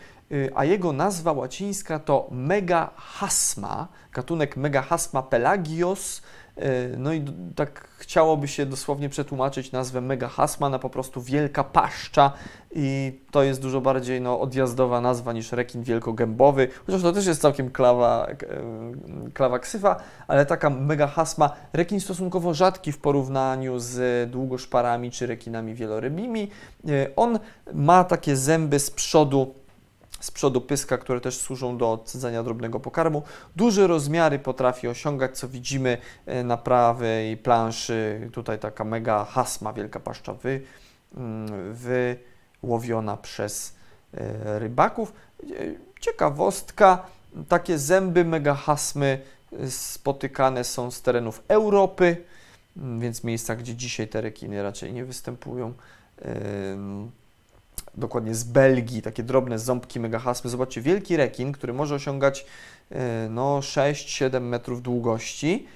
a jego nazwa łacińska to Megahasma, gatunek Megahasma pelagios. Y, no i tak chciałoby się dosłownie przetłumaczyć nazwę Megahasma na po prostu wielka paszcza i to jest dużo bardziej no, odjazdowa nazwa niż rekin wielkogębowy, chociaż to też jest całkiem klawa, klawa ksywa, ale taka Megahasma, rekin stosunkowo rzadki w porównaniu z długoszparami czy rekinami wielorybimi. Y, on ma takie zęby z przodu z przodu pyska, które też służą do odcedzania drobnego pokarmu. Duże rozmiary potrafi osiągać, co widzimy e, na prawej planszy. Tutaj taka mega hasma, wielka paszcza wy, mm, wyłowiona przez e, rybaków. E, ciekawostka, takie zęby mega hasmy spotykane są z terenów Europy, mm, więc miejsca, gdzie dzisiaj te rekiny raczej nie występują dokładnie z Belgii, takie drobne ząbki megahasmy. Zobaczcie, wielki rekin, który może osiągać e, no, 6-7 metrów długości.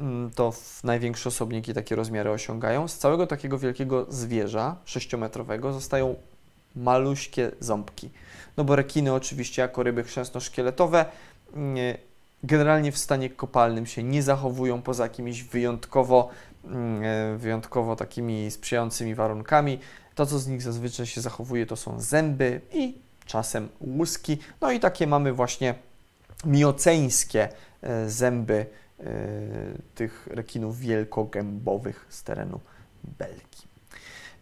mm, to największe osobniki takie rozmiary osiągają. Z całego takiego wielkiego zwierza, sześciometrowego, zostają maluśkie ząbki. No bo rekiny oczywiście jako ryby chrzęsno-szkieletowe generalnie w stanie kopalnym się nie zachowują poza jakimiś wyjątkowo, mm, e, wyjątkowo takimi sprzyjającymi warunkami. To, co z nich zazwyczaj się zachowuje, to są zęby i czasem łuski. No i takie mamy właśnie mioceńskie e, zęby e, tych rekinów wielkogębowych z terenu Belgii.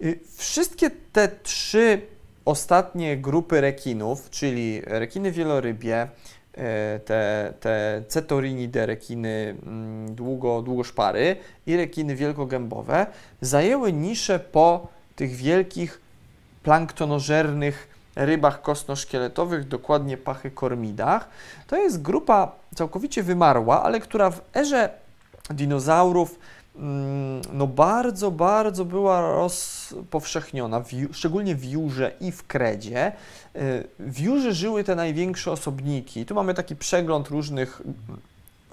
Y, wszystkie te trzy ostatnie grupy rekinów, czyli rekiny wielorybie, E, te, te rekiny mm, długo, długoszpary i rekiny wielkogębowe zajęły niszę po tych wielkich planktonożernych rybach kostno-szkieletowych, dokładnie pachykormidach. To jest grupa całkowicie wymarła, ale która w erze dinozaurów Mm, no bardzo, bardzo była rozpowszechniona, szczególnie w Jurze i w Kredzie. E, w Jurze żyły te największe osobniki. Tu mamy taki przegląd różnych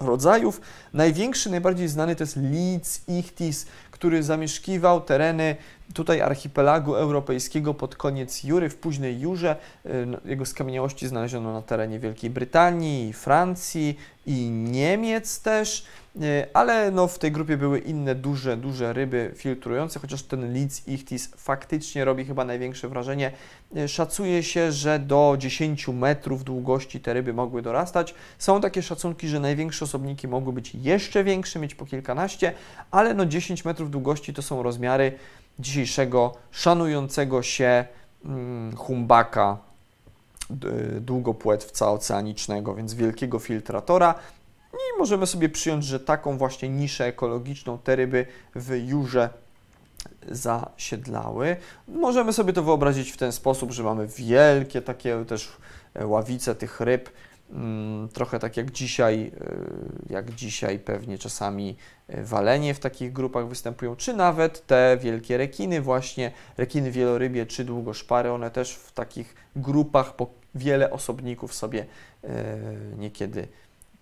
rodzajów. Największy, najbardziej znany to jest Leeds ichthys, który zamieszkiwał tereny tutaj archipelagu europejskiego pod koniec Jury, w późnej Jurze. E, no, jego skamieniałości znaleziono na terenie Wielkiej Brytanii, Francji i Niemiec też. E, ale no, w tej grupie były inne duże, duże ryby filtrujące, chociaż ten Leeds ichthys faktycznie robi chyba największe wrażenie. E, szacuje się, że do 10 metrów długości te ryby mogły dorastać. Są takie szacunki, że największe osobniki mogły być jeszcze większe, mieć po kilkanaście, ale no 10 metrów długości to są rozmiary dzisiejszego szanującego się hmm, humbaka długopłetwca oceanicznego, więc wielkiego filtratora. I możemy sobie przyjąć, że taką właśnie niszę ekologiczną te ryby w Jurze zasiedlały. Możemy sobie to wyobrazić w ten sposób, że mamy wielkie takie też e, ławice tych ryb, mm, trochę tak jak dzisiaj, e, jak dzisiaj pewnie czasami e, walenie w takich grupach występują, czy nawet te wielkie rekiny właśnie, rekiny wielorybie czy długoszpary, one też w takich grupach po wiele osobników sobie niekiedy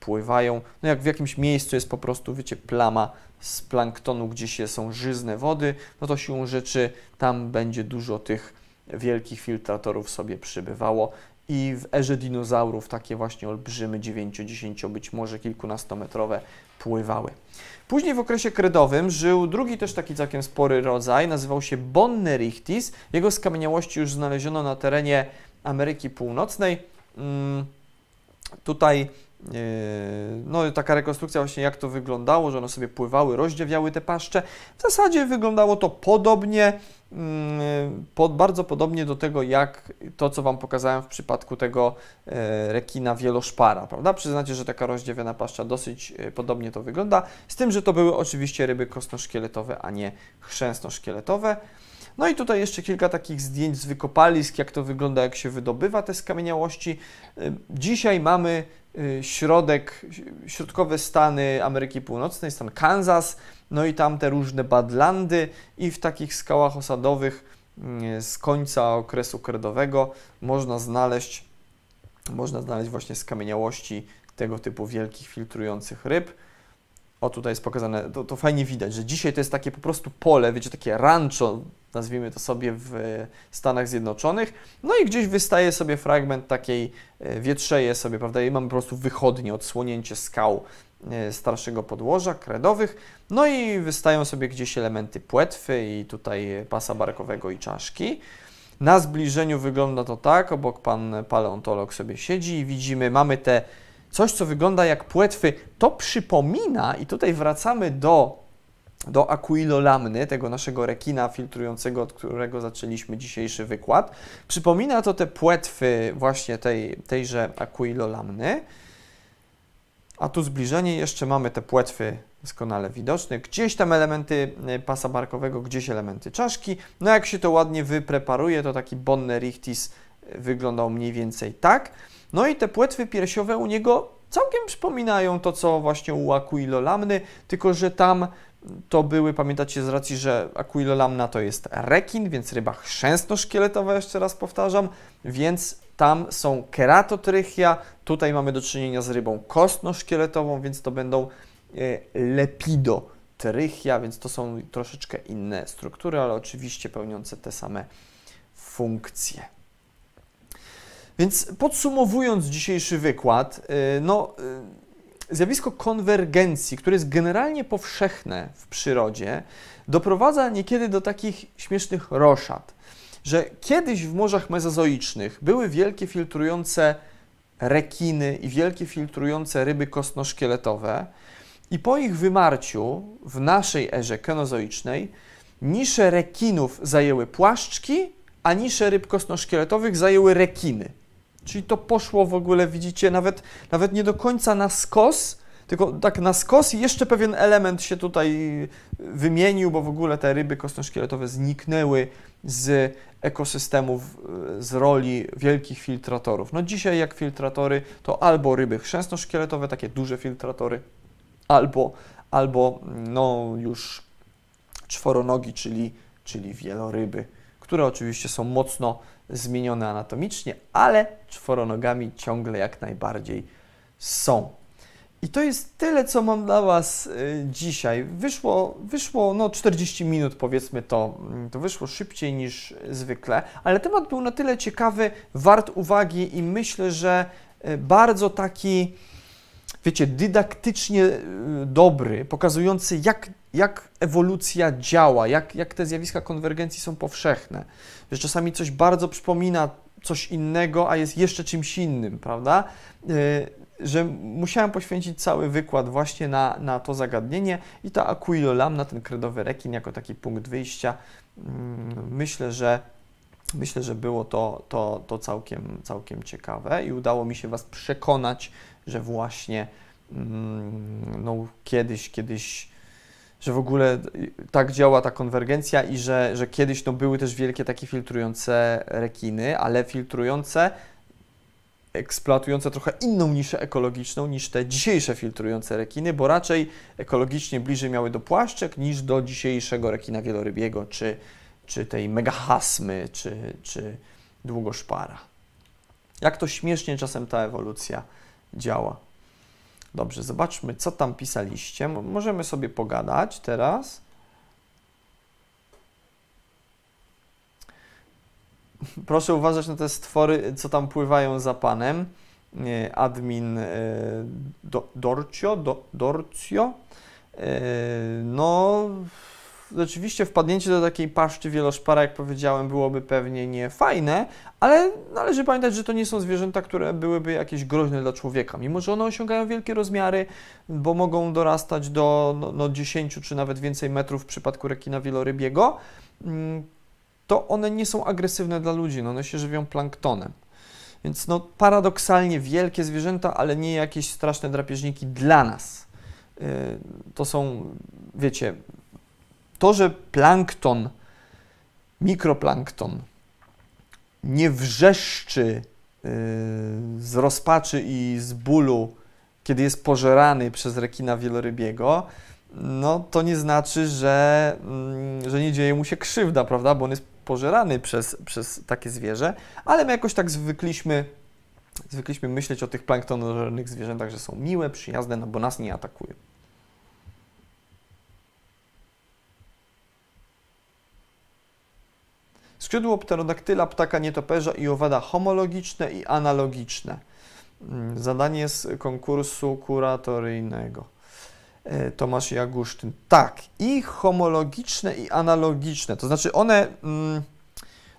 pływają. No jak w jakimś miejscu jest po prostu, wiecie, plama z planktonu, gdzie są żyzne wody, no to siłą rzeczy tam będzie dużo tych wielkich filtratorów sobie przybywało i w erze dinozaurów takie właśnie olbrzymy 9, 10, być może kilkunastometrowe pływały. Później w okresie kredowym żył drugi też taki całkiem spory rodzaj, nazywał się Bonnerichthys. Jego skamieniałości już znaleziono na terenie Ameryki Północnej. Hmm, tutaj no taka rekonstrukcja właśnie jak to wyglądało, że one sobie pływały, rozdziawiały te paszcze. W zasadzie wyglądało to podobnie, mm, pod, bardzo podobnie do tego, jak to, co Wam pokazałem w przypadku tego e, rekina wieloszpara, prawda? Przyznacie, że taka rozdziawiona paszcza dosyć podobnie to wygląda, z tym, że to były oczywiście ryby kostno-szkieletowe, a nie chrzęsno-szkieletowe. No i tutaj jeszcze kilka takich zdjęć z wykopalisk, jak to wygląda, jak się wydobywa te skamieniałości. Dzisiaj mamy środek, środkowe stany Ameryki Północnej, stan Kansas, no i tam te różne badlandy i w takich skałach osadowych y, z końca okresu kredowego można znaleźć, można znaleźć właśnie skamieniałości tego typu wielkich filtrujących ryb. O, tutaj jest pokazane, to, to fajnie widać, że dzisiaj to jest takie po prostu pole, wiecie, takie rancho, nazwijmy to sobie w Stanach Zjednoczonych. No i gdzieś wystaje sobie fragment takiej, e, wietrzeje sobie, prawda, i mamy po prostu wychodnie, odsłonięcie skał e, starszego podłoża, kredowych, no i wystają sobie gdzieś elementy płetwy i tutaj pasa barkowego i czaszki. Na zbliżeniu wygląda to tak, obok pan paleontolog sobie siedzi i widzimy, mamy te coś, co wygląda jak płetwy. To przypomina, i tutaj wracamy do do Aquilolamny, tego naszego rekina filtrującego, od którego zaczęliśmy dzisiejszy wykład. Przypomina to te płetwy właśnie tej, tejże Aquilolamny. A tu zbliżenie, jeszcze mamy te płetwy doskonale widoczne. Gdzieś tam elementy e, pasa barkowego, gdzieś elementy czaszki. No jak się to ładnie wypreparuje, to taki Bonnerichthys e, wyglądał mniej więcej tak. No i te płetwy piersiowe u niego całkiem przypominają to, co właśnie u Aquilolamny, tylko że tam to były, pamiętacie z racji, że Aquilolamna to jest rekin, więc ryba chrzęsno-szkieletowa, jeszcze raz powtarzam, więc tam są keratotrychia, tutaj mamy do czynienia z rybą kostno-szkieletową, więc to będą lepidotrychia, więc to są troszeczkę inne struktury, ale oczywiście pełniące te same funkcje. Więc podsumowując dzisiejszy wykład, y, no, y, zjawisko konwergencji, które jest generalnie powszechne w przyrodzie, doprowadza niekiedy do takich śmiesznych roszad, że kiedyś w morzach mezozoicznych były wielkie filtrujące rekiny i wielkie filtrujące ryby kostnoszkieletowe i po ich wymarciu w naszej erze kenozoicznej nisze rekinów zajęły płaszczki, a nisze ryb kostnoszkieletowych zajęły rekiny. Czyli to poszło w ogóle, widzicie, nawet, nawet nie do końca na skos, tylko tak na skos i jeszcze pewien element się tutaj wymienił, bo w ogóle te ryby kostnoszkieletowe zniknęły z ekosystemów, z roli wielkich filtratorów. No dzisiaj jak filtratory to albo ryby chrzęsno-szkieletowe, takie duże filtratory, albo, albo no już czworonogi, czyli, czyli wieloryby, które oczywiście są mocno zmienione anatomicznie, ale czworonogami ciągle jak najbardziej są. I to jest tyle, co mam dla Was y, dzisiaj. Wyszło, wyszło no 40 minut, powiedzmy to, mm, to wyszło szybciej niż zwykle, ale temat był na tyle ciekawy, wart uwagi i myślę, że y, bardzo taki, wiecie, dydaktycznie y, dobry, pokazujący jak, jak ewolucja działa, jak, jak te zjawiska konwergencji są powszechne. Że czasami coś bardzo przypomina coś innego, a jest jeszcze czymś innym, prawda? że musiałem poświęcić cały wykład właśnie na, na to zagadnienie i ta Aquilolam, na ten kredowy rekin jako taki punkt wyjścia, mm, myślę, że myślę, że było to, to, to całkiem, całkiem ciekawe i udało mi się Was przekonać, że właśnie mm, no, kiedyś, kiedyś, że w ogóle tak działa ta konwergencja i że, że kiedyś no, były też wielkie takie filtrujące rekiny, ale filtrujące eksploatujące trochę inną niszę ekologiczną niż te dzisiejsze filtrujące rekiny, bo raczej ekologicznie bliżej miały do płaszczek niż do dzisiejszego rekina wielorybiego, czy, czy tej megahasmy, czy, czy długoszpara. Jak to śmiesznie czasem ta ewolucja działa. Dobrze, zobaczmy, co tam pisaliście. Możemy sobie pogadać teraz. <laughs> proszę uważać na te stwory, co tam pływają za panem. Admin e, do, Dorcio, do, Dorcio. E, no, rzeczywiście wpadnięcie do takiej paszczy wieloszpara, jak powiedziałem, byłoby pewnie nie fajne, ale należy pamiętać, że to nie są zwierzęta, które byłyby jakieś groźne dla człowieka. Mimo, że one osiągają wielkie rozmiary, bo mogą dorastać do no, no 10 czy nawet więcej metrów w przypadku rekina wielorybiego, mm, to one nie są agresywne dla ludzi, no one się żywią planktonem. Więc no, paradoksalnie wielkie zwierzęta, ale nie jakieś straszne drapieżniki dla nas. Yy, to są, wiecie, to, że plankton, mikroplankton nie wrzeszczy yy, z rozpaczy i z bólu, kiedy jest pożerany przez rekina wielorybiego, no to nie znaczy, że, mm, że nie dzieje mu się krzywda, prawda? Bo on jest pożerany przez, przez takie zwierzę, ale my jakoś tak zwykliśmy, zwykliśmy myśleć o tych planktonożernych zwierzętach, że są miłe, przyjazne, no bo nas nie atakują. Skrzydło pterodaktyla, ptaka nietoperza i owada homologiczne i analogiczne. Mm, zadanie z konkursu kuratoryjnego. E, Tomasz Jagusztyn. Tak, i homologiczne, i analogiczne. To znaczy one. Mm,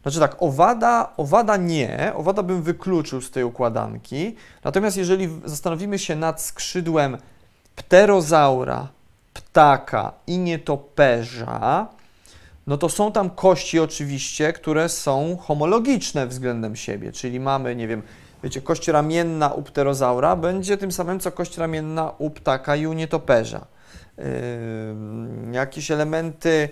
znaczy tak, owada, owada nie, owada bym wykluczył z tej układanki. Natomiast jeżeli zastanowimy się nad skrzydłem pterozaura, ptaka i nietoperza, no to są tam kości oczywiście, które są homologiczne względem siebie, czyli mamy, nie wiem, wiecie, kość ramienna u pterozaura będzie tym samym, co kość ramienna u ptaka i u nietoperza. Yy, jakieś elementy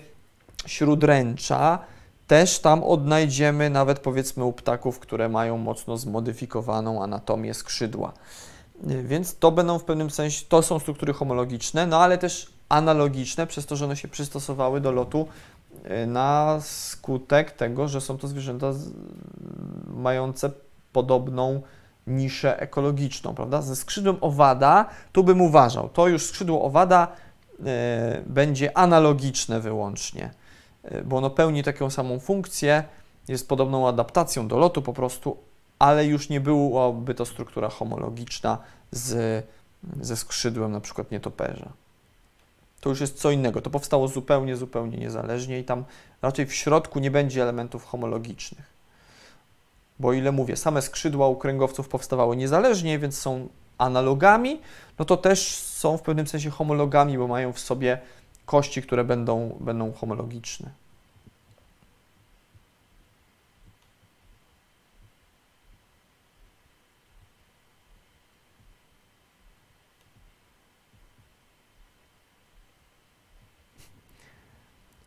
śródręcza też tam odnajdziemy nawet powiedzmy u ptaków, które mają mocno zmodyfikowaną anatomię skrzydła. Yy, więc to będą w pewnym sensie, to są struktury homologiczne, no ale też analogiczne, przez to, że one się przystosowały do lotu na skutek tego, że są to zwierzęta mające podobną niszę ekologiczną, prawda? Ze skrzydłem owada, tu bym uważał, to już skrzydło owada e, będzie analogiczne wyłącznie, e, bo ono pełni taką samą funkcję, jest podobną adaptacją do lotu po prostu, ale już nie byłaby to struktura homologiczna z, ze skrzydłem na przykład nietoperza. To już jest co innego. To powstało zupełnie, zupełnie niezależnie i tam raczej w środku nie będzie elementów homologicznych. Bo ile mówię, same skrzydła u kręgowców powstawały niezależnie, więc są analogami, no to też są w pewnym sensie homologami, bo mają w sobie kości, które będą, będą homologiczne.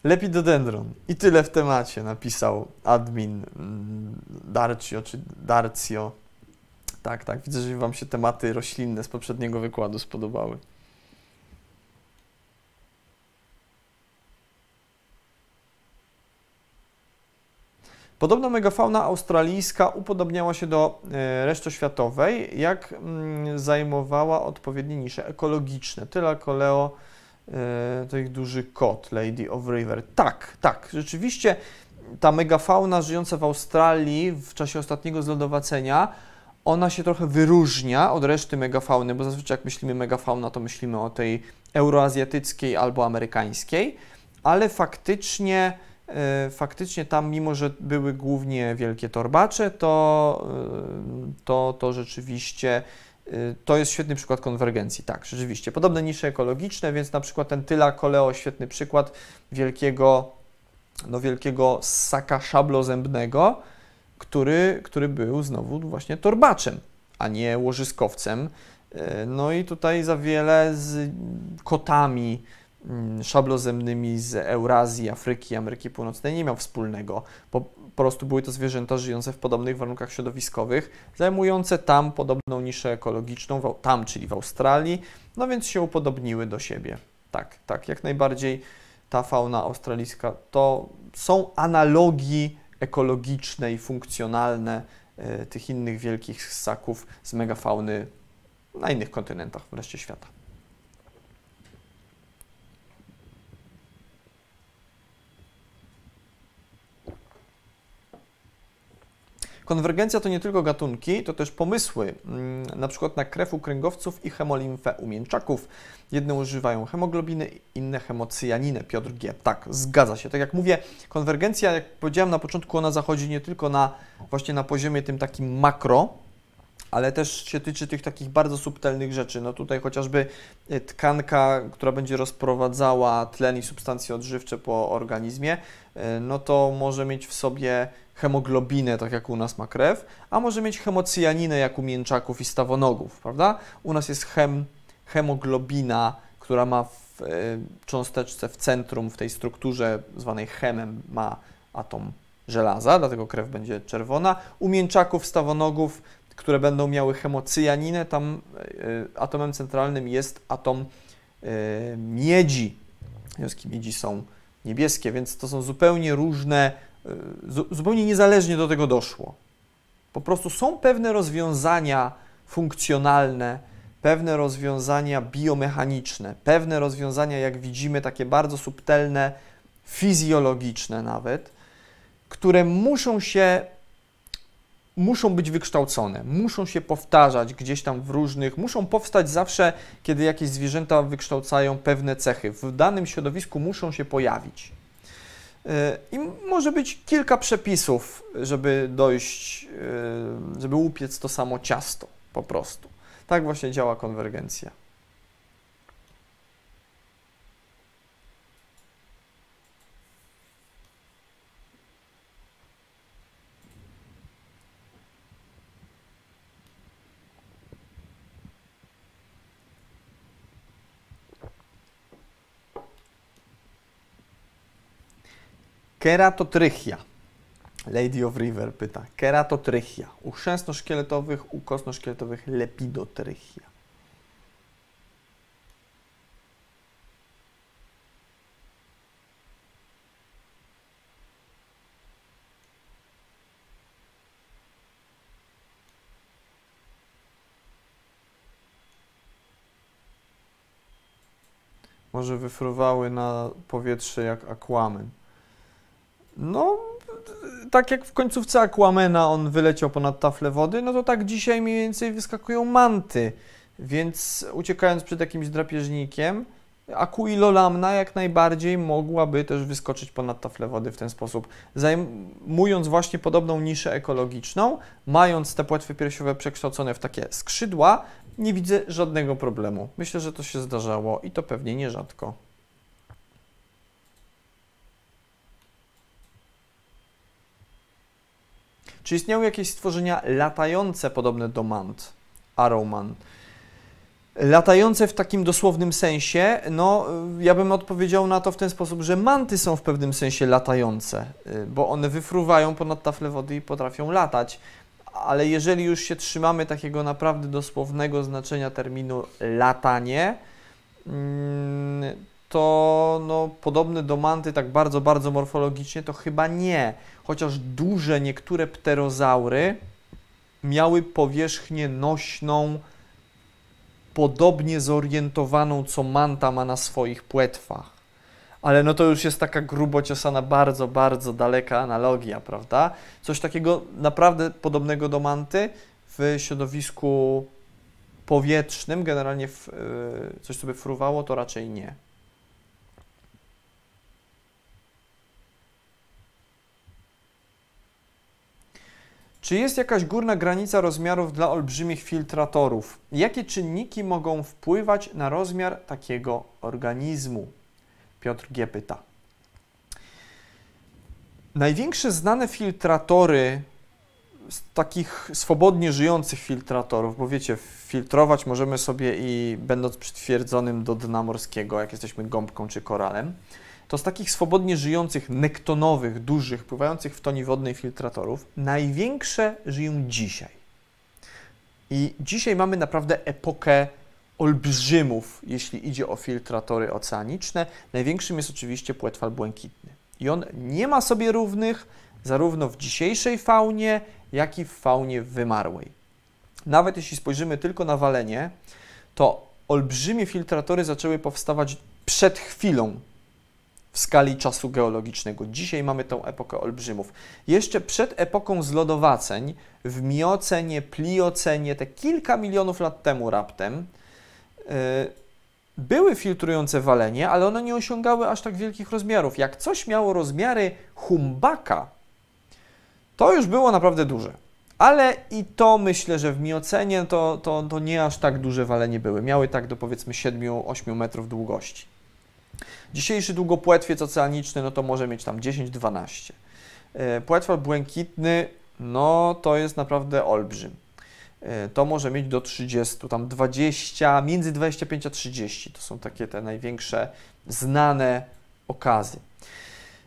Lepidodendron. I tyle w temacie, napisał admin mm, Darcio, czy Darcio. Tak, tak, widzę, że Wam się tematy roślinne z poprzedniego wykładu spodobały. Podobno megafauna australijska upodobniała się do e, reszty światowej, jak mm, zajmowała odpowiednie nisze ekologiczne. Tyle koleo E, ich duży kot, Lady of River. Tak, tak, rzeczywiście ta megafauna żyjąca w Australii w czasie ostatniego zlodowacenia, ona się trochę wyróżnia od reszty megafauny, bo zazwyczaj jak myślimy megafauna, to myślimy o tej euroazjatyckiej albo amerykańskiej, ale faktycznie, e, faktycznie tam, mimo że były głównie wielkie torbacze, to, e, to, to rzeczywiście to jest świetny przykład konwergencji. Tak, rzeczywiście. Podobne nisze ekologiczne, więc na przykład ten Tyla Coleo, świetny przykład wielkiego, no wielkiego ssaka szablozębnego, który, który był znowu właśnie torbaczem, a nie łożyskowcem. Y, no i tutaj za wiele z kotami, mm, szablozemnymi z Eurazji, Afryki, Ameryki Północnej nie miał wspólnego, po prostu były to zwierzęta żyjące w podobnych warunkach środowiskowych, zajmujące tam podobną niszę ekologiczną, tam, czyli w Australii, no więc się upodobniły do siebie. Tak, tak, jak najbardziej ta fauna australijska to są analogii ekologiczne i funkcjonalne y, tych innych wielkich ssaków z megafauny na innych kontynentach wreszcie świata. Konwergencja to nie tylko gatunki, to też pomysły, mm, na przykład na krew u kręgowców i hemolimfę u mięczaków. Jedne używają hemoglobiny, inne hemocyjaninę. Piotr G. Tak, zgadza się. Tak jak mówię, konwergencja, jak powiedziałem na początku, ona zachodzi nie tylko na właśnie na poziomie tym takim makro, ale też się tyczy tych takich bardzo subtelnych rzeczy. No tutaj chociażby e, tkanka, która będzie rozprowadzała tlen i substancje odżywcze po organizmie, e, no to może mieć w sobie hemoglobinę, tak jak u nas ma krew, a może mieć hemocyjaninę, jak u mięczaków i stawonogów, prawda? U nas jest hem, hemoglobina, która ma w e, cząsteczce w centrum, w tej strukturze zwanej hemem, ma atom żelaza, dlatego krew będzie czerwona. U mięczaków, stawonogów, które będą miały hemocyjaninę, tam e, atomem centralnym jest atom e, miedzi. Wiązki miedzi są niebieskie, więc to są zupełnie różne zupełnie niezależnie do tego doszło. Po prostu są pewne rozwiązania funkcjonalne, pewne rozwiązania biomechaniczne, pewne rozwiązania, jak widzimy, takie bardzo subtelne, fizjologiczne nawet, które muszą się muszą być wykształcone, muszą się powtarzać gdzieś tam w różnych, muszą powstać zawsze, kiedy jakieś zwierzęta wykształcają pewne cechy. W danym środowisku muszą się pojawić. E, I może być kilka przepisów, żeby dojść, e, żeby upiec to samo ciasto po prostu. Tak właśnie działa konwergencja. Keratotrychia. Lady of River pyta. Keratotrychia. U chrzęsno-szkieletowych, u kostno-szkieletowych lepidotrychia. Może wyfruwały na powietrze jak Aquaman. No, tak jak w końcówce Aquamena on wyleciał ponad taflę wody, no to tak dzisiaj mniej więcej wyskakują manty. Więc uciekając przed jakimś drapieżnikiem, Aquilo jak najbardziej mogłaby też wyskoczyć ponad taflę wody w ten sposób, zajmując właśnie podobną niszę ekologiczną, mając te płetwy piersiowe przekształcone w takie skrzydła, nie widzę żadnego problemu. Myślę, że to się zdarzało i to pewnie nierzadko. Czy istniały jakieś stworzenia latające podobne do mant? Arrowman. Latające w takim dosłownym sensie, no ja bym odpowiedział na to w ten sposób, że manty są w pewnym sensie latające, y, bo one wyfruwają ponad tafle wody i potrafią latać. Ale jeżeli już się trzymamy takiego naprawdę dosłownego znaczenia terminu latanie, mm, to no, podobne do manty tak bardzo, bardzo morfologicznie to chyba nie. Chociaż duże niektóre pterozaury miały powierzchnię nośną, podobnie zorientowaną, co manta ma na swoich płetwach. Ale no to już jest taka grubo ciosana, bardzo, bardzo daleka analogia, prawda? Coś takiego naprawdę podobnego do manty w środowisku powietrznym, generalnie w, yy, coś sobie fruwało, to raczej nie. Czy jest jakaś górna granica rozmiarów dla olbrzymich filtratorów? Jakie czynniki mogą wpływać na rozmiar takiego organizmu? Piotr G. pyta. Największe znane filtratory z takich swobodnie żyjących filtratorów, bo wiecie, filtrować możemy sobie i będąc przytwierdzonym do dna morskiego, jak jesteśmy gąbką czy koralem, to z takich swobodnie żyjących, nektonowych, dużych, pływających w toni wodnej filtratorów, największe żyją dzisiaj. I dzisiaj mamy naprawdę epokę olbrzymów, jeśli idzie o filtratory oceaniczne. Największym jest oczywiście płetwal błękitny. I on nie ma sobie równych zarówno w dzisiejszej faunie, jak i w faunie wymarłej. Nawet jeśli spojrzymy tylko na walenie, to olbrzymie filtratory zaczęły powstawać przed chwilą w skali czasu geologicznego. Dzisiaj mamy tą epokę olbrzymów. Jeszcze przed epoką zlodowaceń, w miocenie, pliocenie, te kilka milionów lat temu raptem, yy, były filtrujące walenie, ale one nie osiągały aż tak wielkich rozmiarów. Jak coś miało rozmiary humbaka, to już było naprawdę duże. Ale i to myślę, że w miocenie to, to, to nie aż tak duże walenie były. Miały tak do powiedzmy 7-8 metrów długości. Dzisiejszy długopłetwiec oceaniczny, no to może mieć tam 10-12. E, płetwal błękitny, no to jest naprawdę olbrzym. E, to może mieć do 30, tam 20, między 25 a 30. To są takie te największe znane okazy.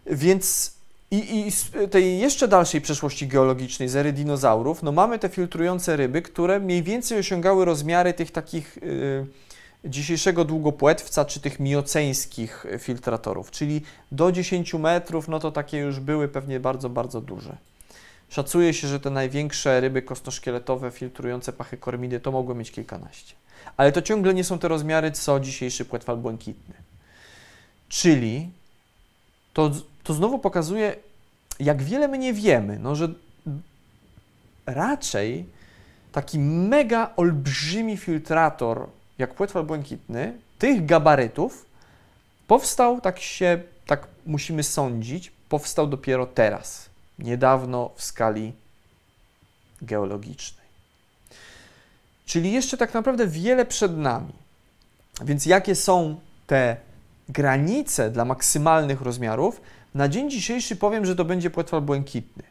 Więc i, i z tej jeszcze dalszej przeszłości geologicznej, z ery dinozaurów, no mamy te filtrujące ryby, które mniej więcej osiągały rozmiary tych takich... Yy, dzisiejszego długopłetwca czy tych mioceńskich filtratorów, czyli do 10 metrów, no to takie już były pewnie bardzo, bardzo duże. Szacuje się, że te największe ryby kostoszkieletowe filtrujące pachy kormidy to mogły mieć kilkanaście. Ale to ciągle nie są te rozmiary, co dzisiejszy płetwal błękitny. Czyli to, to znowu pokazuje, jak wiele my nie wiemy, no, że raczej taki mega olbrzymi filtrator jak płetwal błękitny, tych gabarytów powstał, tak się, tak musimy sądzić, powstał dopiero teraz, niedawno w skali geologicznej. Czyli jeszcze tak naprawdę wiele przed nami. Więc jakie są te granice dla maksymalnych rozmiarów? Na dzień dzisiejszy powiem, że to będzie płetwal błękitny.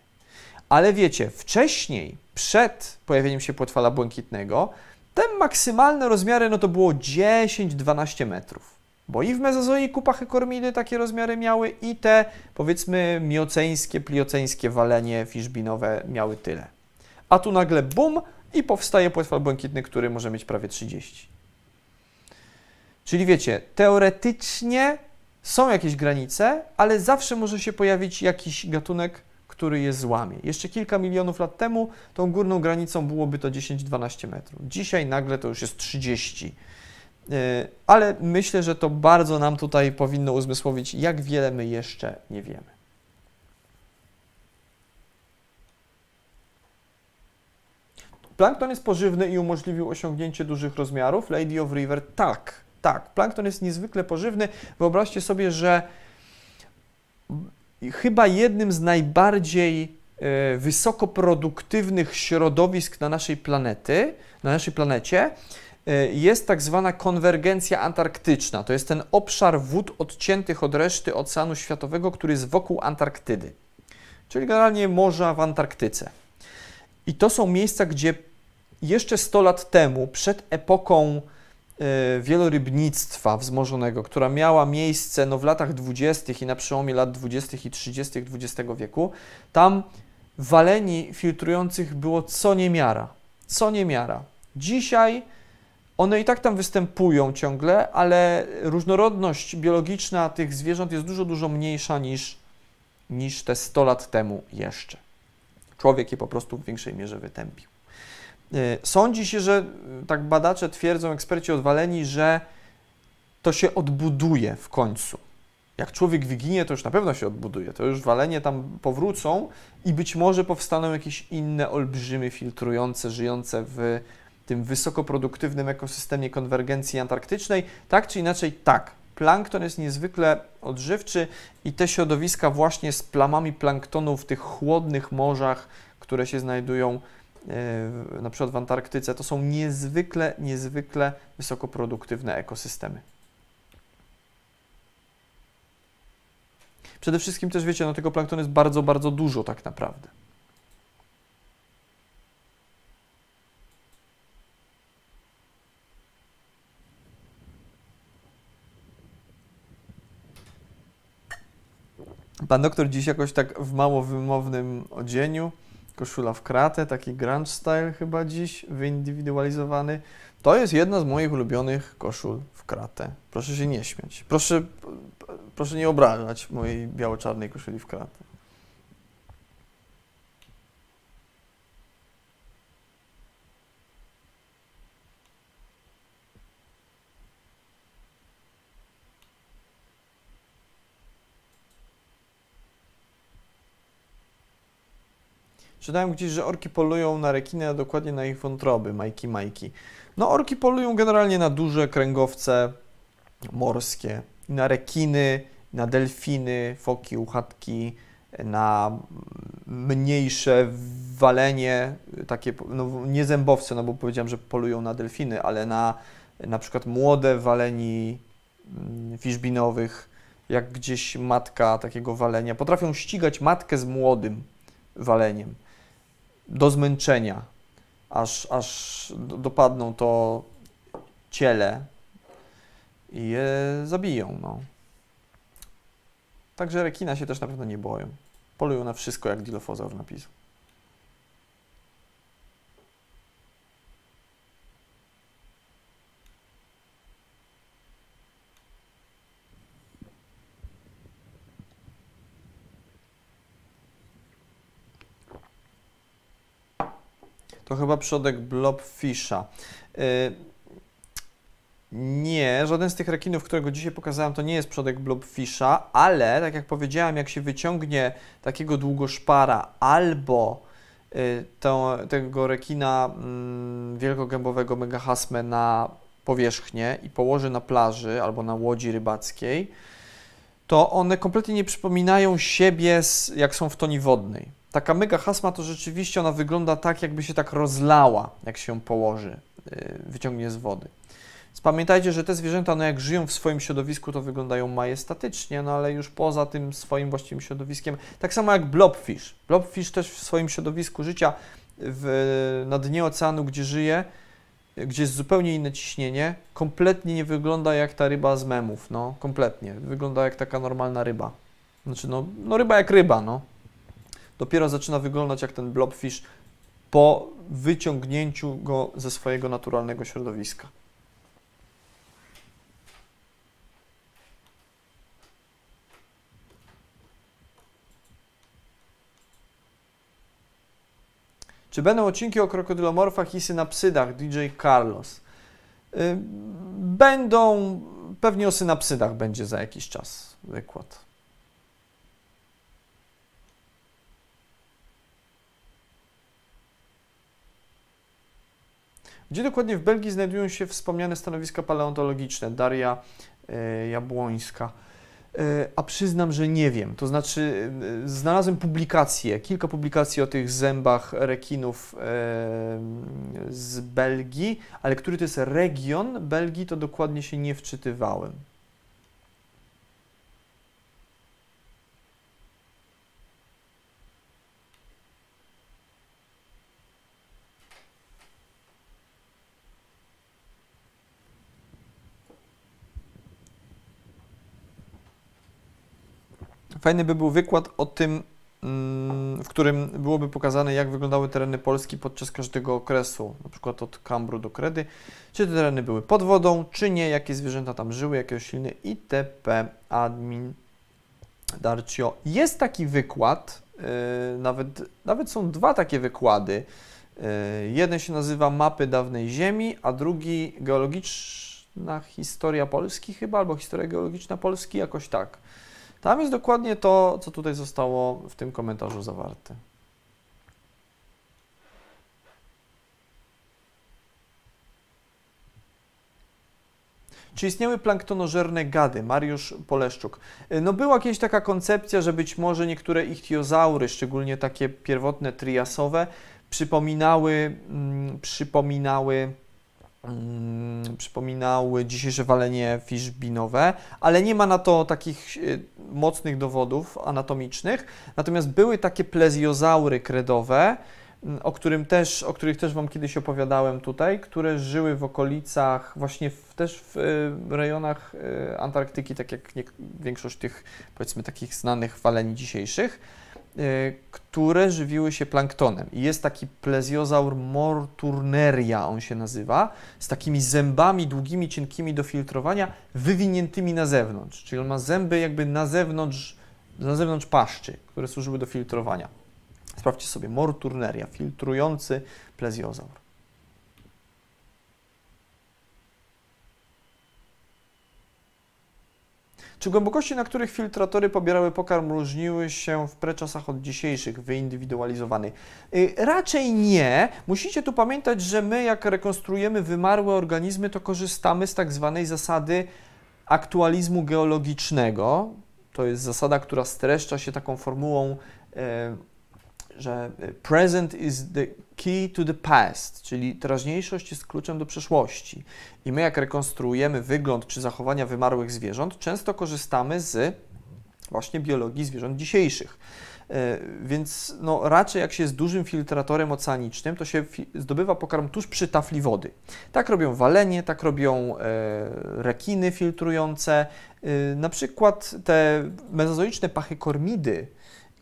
Ale wiecie, wcześniej, przed pojawieniem się płetwala błękitnego, te maksymalne rozmiary no to było 10-12 metrów. Bo i w mezozoiku pachykormidy takie rozmiary miały i te powiedzmy mioceńskie, plioceńskie walenie fiszbinowe miały tyle. A tu nagle bum i powstaje płetwal błękitny, który może mieć prawie 30. Czyli wiecie, teoretycznie są jakieś granice, ale zawsze może się pojawić jakiś gatunek, który je złamie. Jeszcze kilka milionów lat temu tą górną granicą byłoby to 10-12 metrów. Dzisiaj nagle to już jest 30. E, ale myślę, że to bardzo nam tutaj powinno uzmysłowić, jak wiele my jeszcze nie wiemy. Plankton jest pożywny i umożliwił osiągnięcie dużych rozmiarów. Lady of River, tak, tak. Plankton jest niezwykle pożywny. Wyobraźcie sobie, że chyba jednym z najbardziej e, wysokoproduktywnych środowisk na naszej planety, na naszej planecie, e, jest tak zwana konwergencja antarktyczna. To jest ten obszar wód odciętych od reszty Oceanu Światowego, który jest wokół Antarktydy, czyli generalnie morza w Antarktyce. I to są miejsca, gdzie jeszcze 100 lat temu, przed epoką wielorybnictwa wzmożonego, która miała miejsce no, w latach 20. i na przełomie lat 20. i 30. XX wieku, tam waleni filtrujących było co niemiara. Co niemiara. Dzisiaj one i tak tam występują ciągle, ale różnorodność biologiczna tych zwierząt jest dużo, dużo mniejsza niż, niż te 100 lat temu jeszcze. Człowiek je po prostu w większej mierze wytępił. E, sądzi się, że e, tak badacze twierdzą, eksperci odwaleni, że to się odbuduje w końcu. Jak człowiek wyginie, to już na pewno się odbuduje. To już walenie tam powrócą i być może powstaną jakieś inne olbrzymy filtrujące, żyjące w tym wysokoproduktywnym ekosystemie konwergencji antarktycznej. Tak czy inaczej, tak. Plankton jest niezwykle odżywczy i te środowiska właśnie z plamami planktonu w tych chłodnych morzach, które się znajdują na przykład w Antarktyce, to są niezwykle, niezwykle wysokoproduktywne ekosystemy. Przede wszystkim też wiecie, no tego planktonu jest bardzo, bardzo dużo tak naprawdę. Pan doktor dziś jakoś tak w mało wymownym odzieniu koszula w kratę, taki grunge style chyba dziś, wyindywidualizowany. To jest jedna z moich ulubionych koszul w kratę. Proszę się nie śmiać. Proszę, proszę nie obrażać mojej biało-czarnej koszuli w kratę. Czytałem gdzieś, że orki polują na rekiny, a dokładnie na ich wątroby, majki, majki. No orki polują generalnie na duże kręgowce morskie, na rekiny, na delfiny, foki, uchatki, na mniejsze walenie, takie, no nie zębowce, no bo powiedziałem, że polują na delfiny, ale na na przykład młode waleni mm, fiszbinowych, jak gdzieś matka takiego walenia. Potrafią ścigać matkę z młodym waleniem do zmęczenia, aż, aż dopadną to ciele i je zabiją. No. Także rekina się też na pewno nie boją. Polują na wszystko, jak dilofozaur napisał. To chyba przodek blobfisha. Y, nie, żaden z tych rekinów, którego dzisiaj pokazałem, to nie jest przodek blobfisha, ale tak jak powiedziałem, jak się wyciągnie takiego długoszpara albo y, to, tego rekina mm, wielkogębowego megahasmę na powierzchnię i położy na plaży albo na łodzi rybackiej, to one kompletnie nie przypominają siebie, jak są w toni wodnej taka mega hasma to rzeczywiście ona wygląda tak, jakby się tak rozlała, jak się położy, y, wyciągnie z wody. Więc pamiętajcie, że te zwierzęta, no jak żyją w swoim środowisku, to wyglądają majestatycznie, no ale już poza tym swoim właściwym środowiskiem, tak samo jak blobfish. Blobfish też w swoim środowisku życia w, na dnie oceanu, gdzie żyje, gdzie jest zupełnie inne ciśnienie, kompletnie nie wygląda jak ta ryba z memów, no kompletnie. Wygląda jak taka normalna ryba. Znaczy, no, no ryba jak ryba, no dopiero zaczyna wyglądać jak ten blobfish po wyciągnięciu go ze swojego naturalnego środowiska. Czy będą odcinki o krokodylomorfach i synapsydach DJ Carlos? Będą, pewnie o synapsydach będzie za jakiś czas wykład. Gdzie dokładnie w Belgii znajdują się wspomniane stanowiska paleontologiczne? Daria e, Jabłońska. E, a przyznam, że nie wiem. To znaczy, e, znalazłem publikacje, kilka publikacji o tych zębach rekinów z Belgii, ale który to jest region Belgii, to dokładnie się nie wczytywałem. Fajny by był wykład o tym, mm, w którym byłoby pokazane, jak wyglądały tereny Polski podczas każdego okresu, na przykład od Kambru do Kredy, czy te tereny były pod wodą, czy nie, jakie zwierzęta tam żyły, jakie rośliny, itp. admin Darcio. Jest taki wykład, yy, nawet, nawet są dwa takie wykłady. Yy, jeden się nazywa Mapy dawnej Ziemi, a drugi Geologiczna historia Polski chyba, albo Historia geologiczna Polski, jakoś tak. Tam jest dokładnie to, co tutaj zostało w tym komentarzu zawarte. Czy istniały planktonożerne gady? Mariusz Poleszczuk. No była jakaś taka koncepcja, że być może niektóre ichtiozaury, szczególnie takie pierwotne triasowe, przypominały, mm, przypominały Mm, przypominały dzisiejsze walenie fiszbinowe, ale nie ma na to takich e, mocnych dowodów anatomicznych. Natomiast były takie plezjozaury kredowe, o, którym też, o których też Wam kiedyś opowiadałem tutaj, które żyły w okolicach, właśnie w, też w e, rejonach e, Antarktyki, tak jak nie, większość tych, powiedzmy, takich znanych waleni dzisiejszych Y, które żywiły się planktonem. I jest taki plezjozaur morturneria, on się nazywa, z takimi zębami długimi, cienkimi do filtrowania, wywiniętymi na zewnątrz. Czyli on ma zęby jakby na zewnątrz, na zewnątrz paszczy, które służyły do filtrowania. Sprawdźcie sobie, morturneria, filtrujący plezjozaur. Czy głębokości, na których filtratory pobierały pokarm, różniły się w preczasach od dzisiejszych, wyindywidualizowanych? Y, raczej nie. Musicie tu pamiętać, że my, jak rekonstruujemy wymarłe organizmy, to korzystamy z tak zwanej zasady aktualizmu geologicznego. To jest zasada, która streszcza się taką formułą e, że e, present is the key to the past, czyli teraźniejszość jest kluczem do przeszłości. I my, jak rekonstruujemy wygląd czy zachowania wymarłych zwierząt, często korzystamy z właśnie biologii zwierząt dzisiejszych. E, więc no, raczej jak się jest dużym filtratorem oceanicznym, to się zdobywa pokarm tuż przy tafli wody. Tak robią walenie, tak robią e, rekiny filtrujące. Na przykład te mezozoiczne pachykormidy,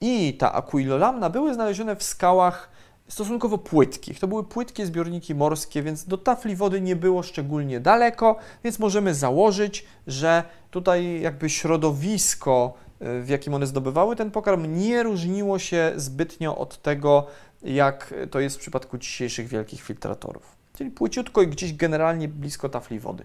i ta Aquilolamna były znalezione w skałach stosunkowo płytkich. To były płytkie zbiorniki morskie, więc do tafli wody nie było szczególnie daleko, więc możemy założyć, że tutaj jakby środowisko, y, w jakim one zdobywały ten pokarm, nie różniło się zbytnio od tego, jak to jest w przypadku dzisiejszych wielkich filtratorów. Czyli płyciutko i gdzieś generalnie blisko tafli wody.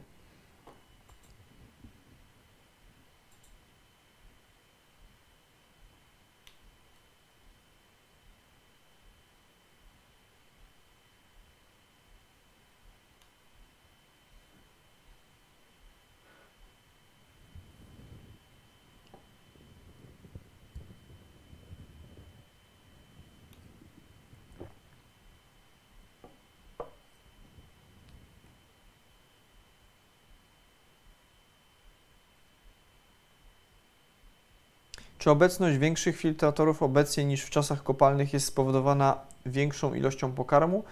Czy obecność większych filtratorów obecnie niż w czasach kopalnych jest spowodowana większą ilością pokarmu?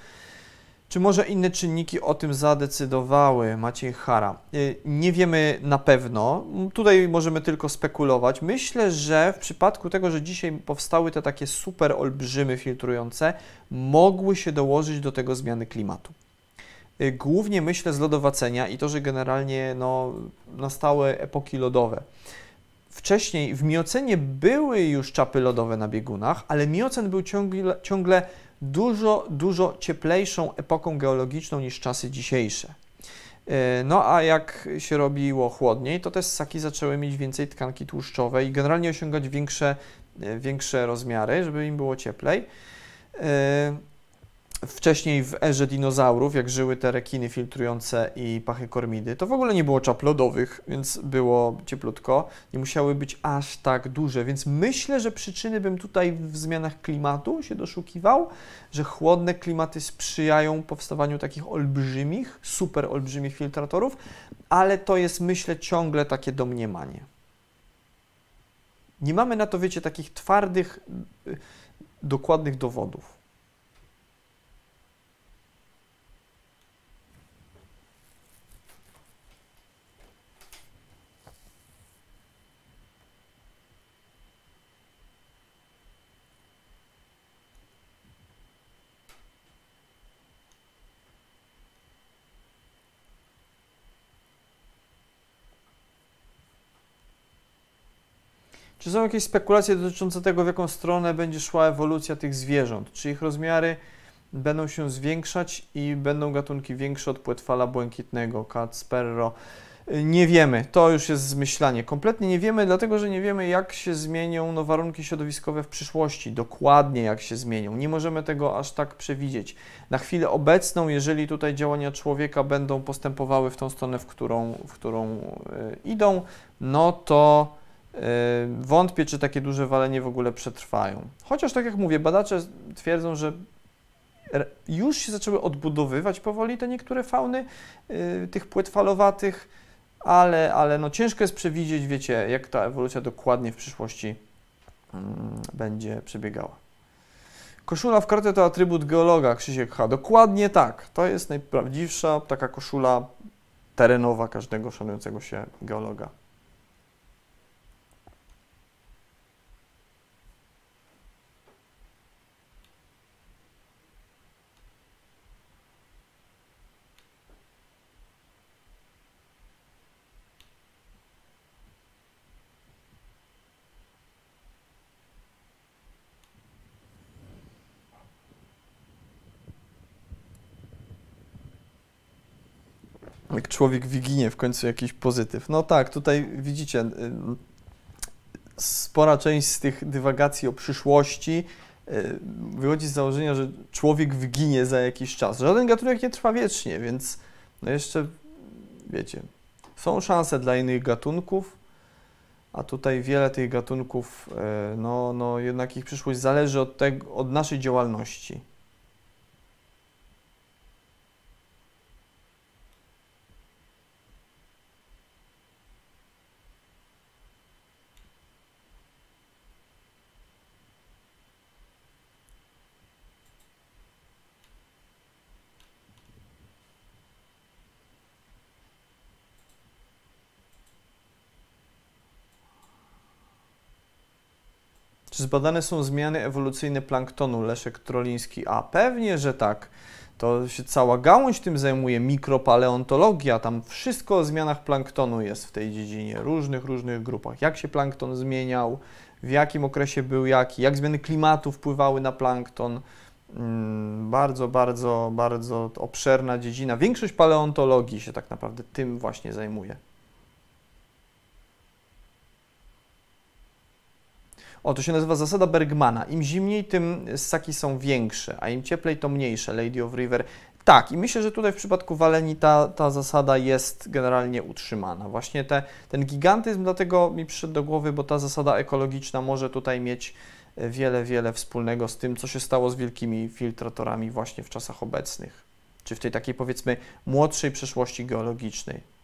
Czy może inne czynniki o tym zadecydowały? Maciej Hara. Y, nie wiemy na pewno. Tutaj możemy tylko spekulować. Myślę, że w przypadku tego, że dzisiaj powstały te takie super olbrzymy filtrujące, mogły się dołożyć do tego zmiany klimatu. Y, głównie myślę z lodowacenia i to, że generalnie no, nastały epoki lodowe. Wcześniej w miocenie były już czapy lodowe na biegunach, ale miocen był ciągle, ciągle dużo, dużo cieplejszą epoką geologiczną niż czasy dzisiejsze. E, no a jak się robiło chłodniej, to te ssaki zaczęły mieć więcej tkanki tłuszczowej i generalnie osiągać większe, e, większe rozmiary, żeby im było cieplej. Wcześniej w erze dinozaurów, jak żyły te rekiny filtrujące i pachykormidy, to w ogóle nie było czap lodowych, więc było cieplutko. Nie musiały być aż tak duże, więc myślę, że przyczyny bym tutaj w zmianach klimatu się doszukiwał, że chłodne klimaty sprzyjają powstawaniu takich olbrzymich, super olbrzymich filtratorów, ale to jest myślę ciągle takie domniemanie. Nie mamy na to, wiecie, takich twardych, y, dokładnych dowodów. Czy są jakieś spekulacje dotyczące tego, w jaką stronę będzie szła ewolucja tych zwierząt? Czy ich rozmiary będą się zwiększać i będą gatunki większe od płetwala błękitnego, cat, sparrow? Nie wiemy, to już jest zmyślanie. Kompletnie nie wiemy, dlatego że nie wiemy, jak się zmienią no, warunki środowiskowe w przyszłości, dokładnie jak się zmienią. Nie możemy tego aż tak przewidzieć. Na chwilę obecną, jeżeli tutaj działania człowieka będą postępowały w tą stronę, w którą, w którą y, idą, no to wątpię, czy takie duże walenie w ogóle przetrwają. Chociaż, tak jak mówię, badacze twierdzą, że już się zaczęły odbudowywać powoli te niektóre fauny yy, tych płetwalowatych, ale, ale no ciężko jest przewidzieć, wiecie, jak ta ewolucja dokładnie w przyszłości yy, będzie przebiegała. Koszula w kartę to atrybut geologa, Krzysiek H. Dokładnie tak. To jest najprawdziwsza taka koszula terenowa każdego szanującego się geologa. jak człowiek wiginie w końcu jakiś pozytyw. No tak, tutaj widzicie, y, spora część z tych dywagacji o przyszłości y, wychodzi z założenia, że człowiek wyginie za jakiś czas. Żaden gatunek nie trwa wiecznie, więc no jeszcze, wiecie, są szanse dla innych gatunków, a tutaj wiele tych gatunków, y, no, no jednak ich przyszłość zależy od, tego, od naszej działalności. Czy zbadane są zmiany ewolucyjne planktonu? Leszek Troliński. A pewnie, że tak. To się cała gałąź tym zajmuje, mikropaleontologia, tam wszystko o zmianach planktonu jest w tej dziedzinie, różnych, różnych grupach. Jak się plankton zmieniał, w jakim okresie był jaki, jak zmiany klimatu wpływały na plankton. Mm, bardzo, bardzo, bardzo obszerna dziedzina. Większość paleontologii się tak naprawdę tym właśnie zajmuje. O, to się nazywa zasada Bergmana. Im zimniej, tym ssaki są większe, a im cieplej, to mniejsze. Lady of River. Tak, i myślę, że tutaj w przypadku waleni ta, ta zasada jest generalnie utrzymana. Właśnie te, ten gigantyzm dlatego mi przyszedł do głowy, bo ta zasada ekologiczna może tutaj mieć e, wiele, wiele wspólnego z tym, co się stało z wielkimi filtratorami właśnie w czasach obecnych, czy w tej takiej powiedzmy młodszej przeszłości geologicznej.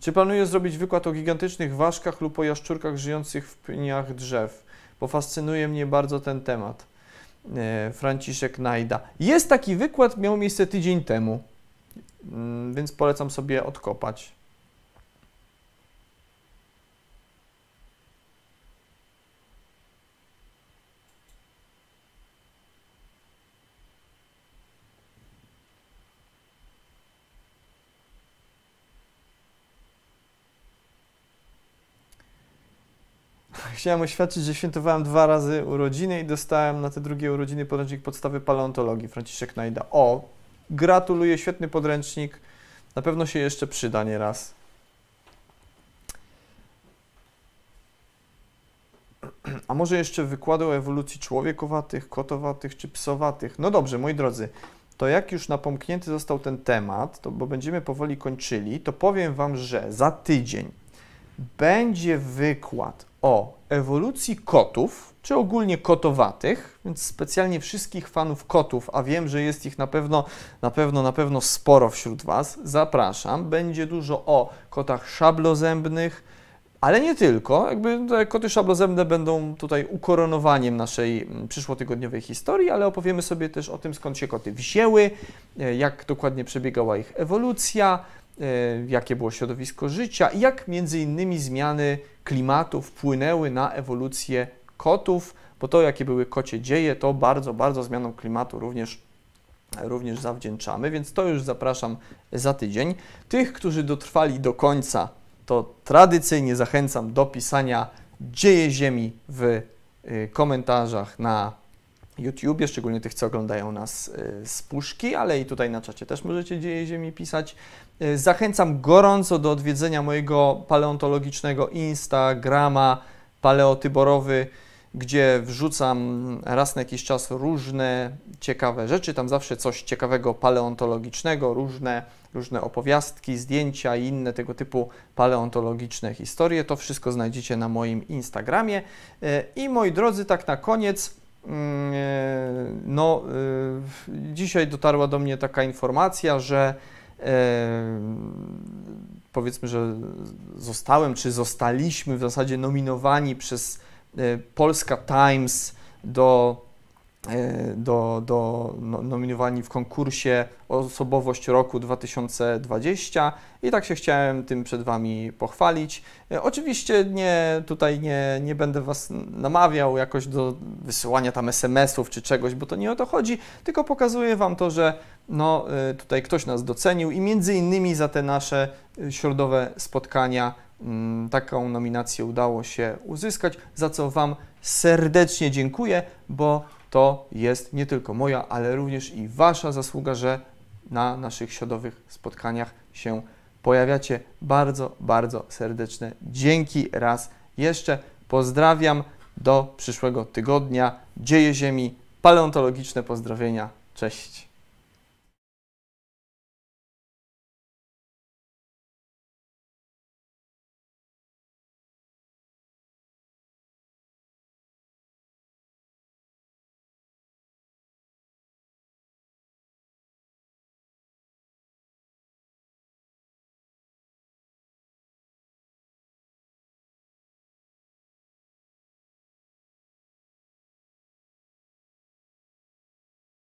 Czy planujesz zrobić wykład o gigantycznych ważkach lub o jaszczurkach żyjących w pniach drzew? Bo fascynuje mnie bardzo ten temat. E, Franciszek Najda. Jest taki wykład, miał miejsce tydzień temu, mm, więc polecam sobie odkopać. Chciałem oświadczyć, że świętowałem dwa razy urodziny i dostałem na te drugie urodziny podręcznik podstawy paleontologii Franciszek Najda. O, gratuluję, świetny podręcznik. Na pewno się jeszcze przyda nieraz. A może jeszcze wykłady o ewolucji człowiekowatych, kotowatych czy psowatych? No dobrze, moi drodzy, to jak już napomknięty został ten temat, to bo będziemy powoli kończyli, to powiem Wam, że za tydzień będzie wykład o ewolucji kotów, czy ogólnie kotowatych, więc specjalnie wszystkich fanów kotów, a wiem, że jest ich na pewno, na pewno, na pewno sporo wśród Was, zapraszam. Będzie dużo o kotach szablozębnych, ale nie tylko. Jakby te koty szablozębne będą tutaj ukoronowaniem naszej mm, przyszłotygodniowej historii, ale opowiemy sobie też o tym, skąd się koty wzięły, e, jak dokładnie przebiegała ich ewolucja, jakie było środowisko życia i jak między innymi zmiany klimatu wpłynęły na ewolucję kotów, bo to, jakie były kocie dzieje, to bardzo, bardzo zmianą klimatu również również zawdzięczamy, więc to już zapraszam za tydzień. Tych, którzy dotrwali do końca, to tradycyjnie zachęcam do pisania Dzieje Ziemi w y, komentarzach na YouTubie, szczególnie tych, co oglądają nas y, z puszki, ale i tutaj na czacie też możecie Dzieje Ziemi pisać. Y, zachęcam gorąco do odwiedzenia mojego paleontologicznego Instagrama paleotyborowy, gdzie wrzucam raz na jakiś czas różne ciekawe rzeczy. Tam zawsze coś ciekawego paleontologicznego, różne różne opowiastki, zdjęcia i inne tego typu paleontologiczne historie. To wszystko znajdziecie na moim Instagramie. E, I moi drodzy, tak na koniec, no, e, dzisiaj dotarła do mnie taka informacja, że powiedzmy, że zostałem, czy zostaliśmy w zasadzie nominowani przez Polska Times do E, do, do no, nominowani w konkursie Osobowość Roku 2020 i tak się chciałem tym przed Wami pochwalić. E, oczywiście nie, tutaj nie, nie będę Was namawiał jakoś do wysyłania tam SMS-ów czy czegoś, bo to nie o to chodzi, tylko pokazuję Wam to, że no, e, tutaj ktoś nas docenił i między innymi za te nasze środowe spotkania mm, taką nominację udało się uzyskać, za co Wam serdecznie dziękuję, bo to jest nie tylko moja, ale również i Wasza zasługa, że na naszych środowych spotkaniach się pojawiacie. Bardzo, bardzo serdeczne dzięki raz jeszcze. Pozdrawiam do przyszłego tygodnia. Dzieje Ziemi, paleontologiczne pozdrowienia. Cześć.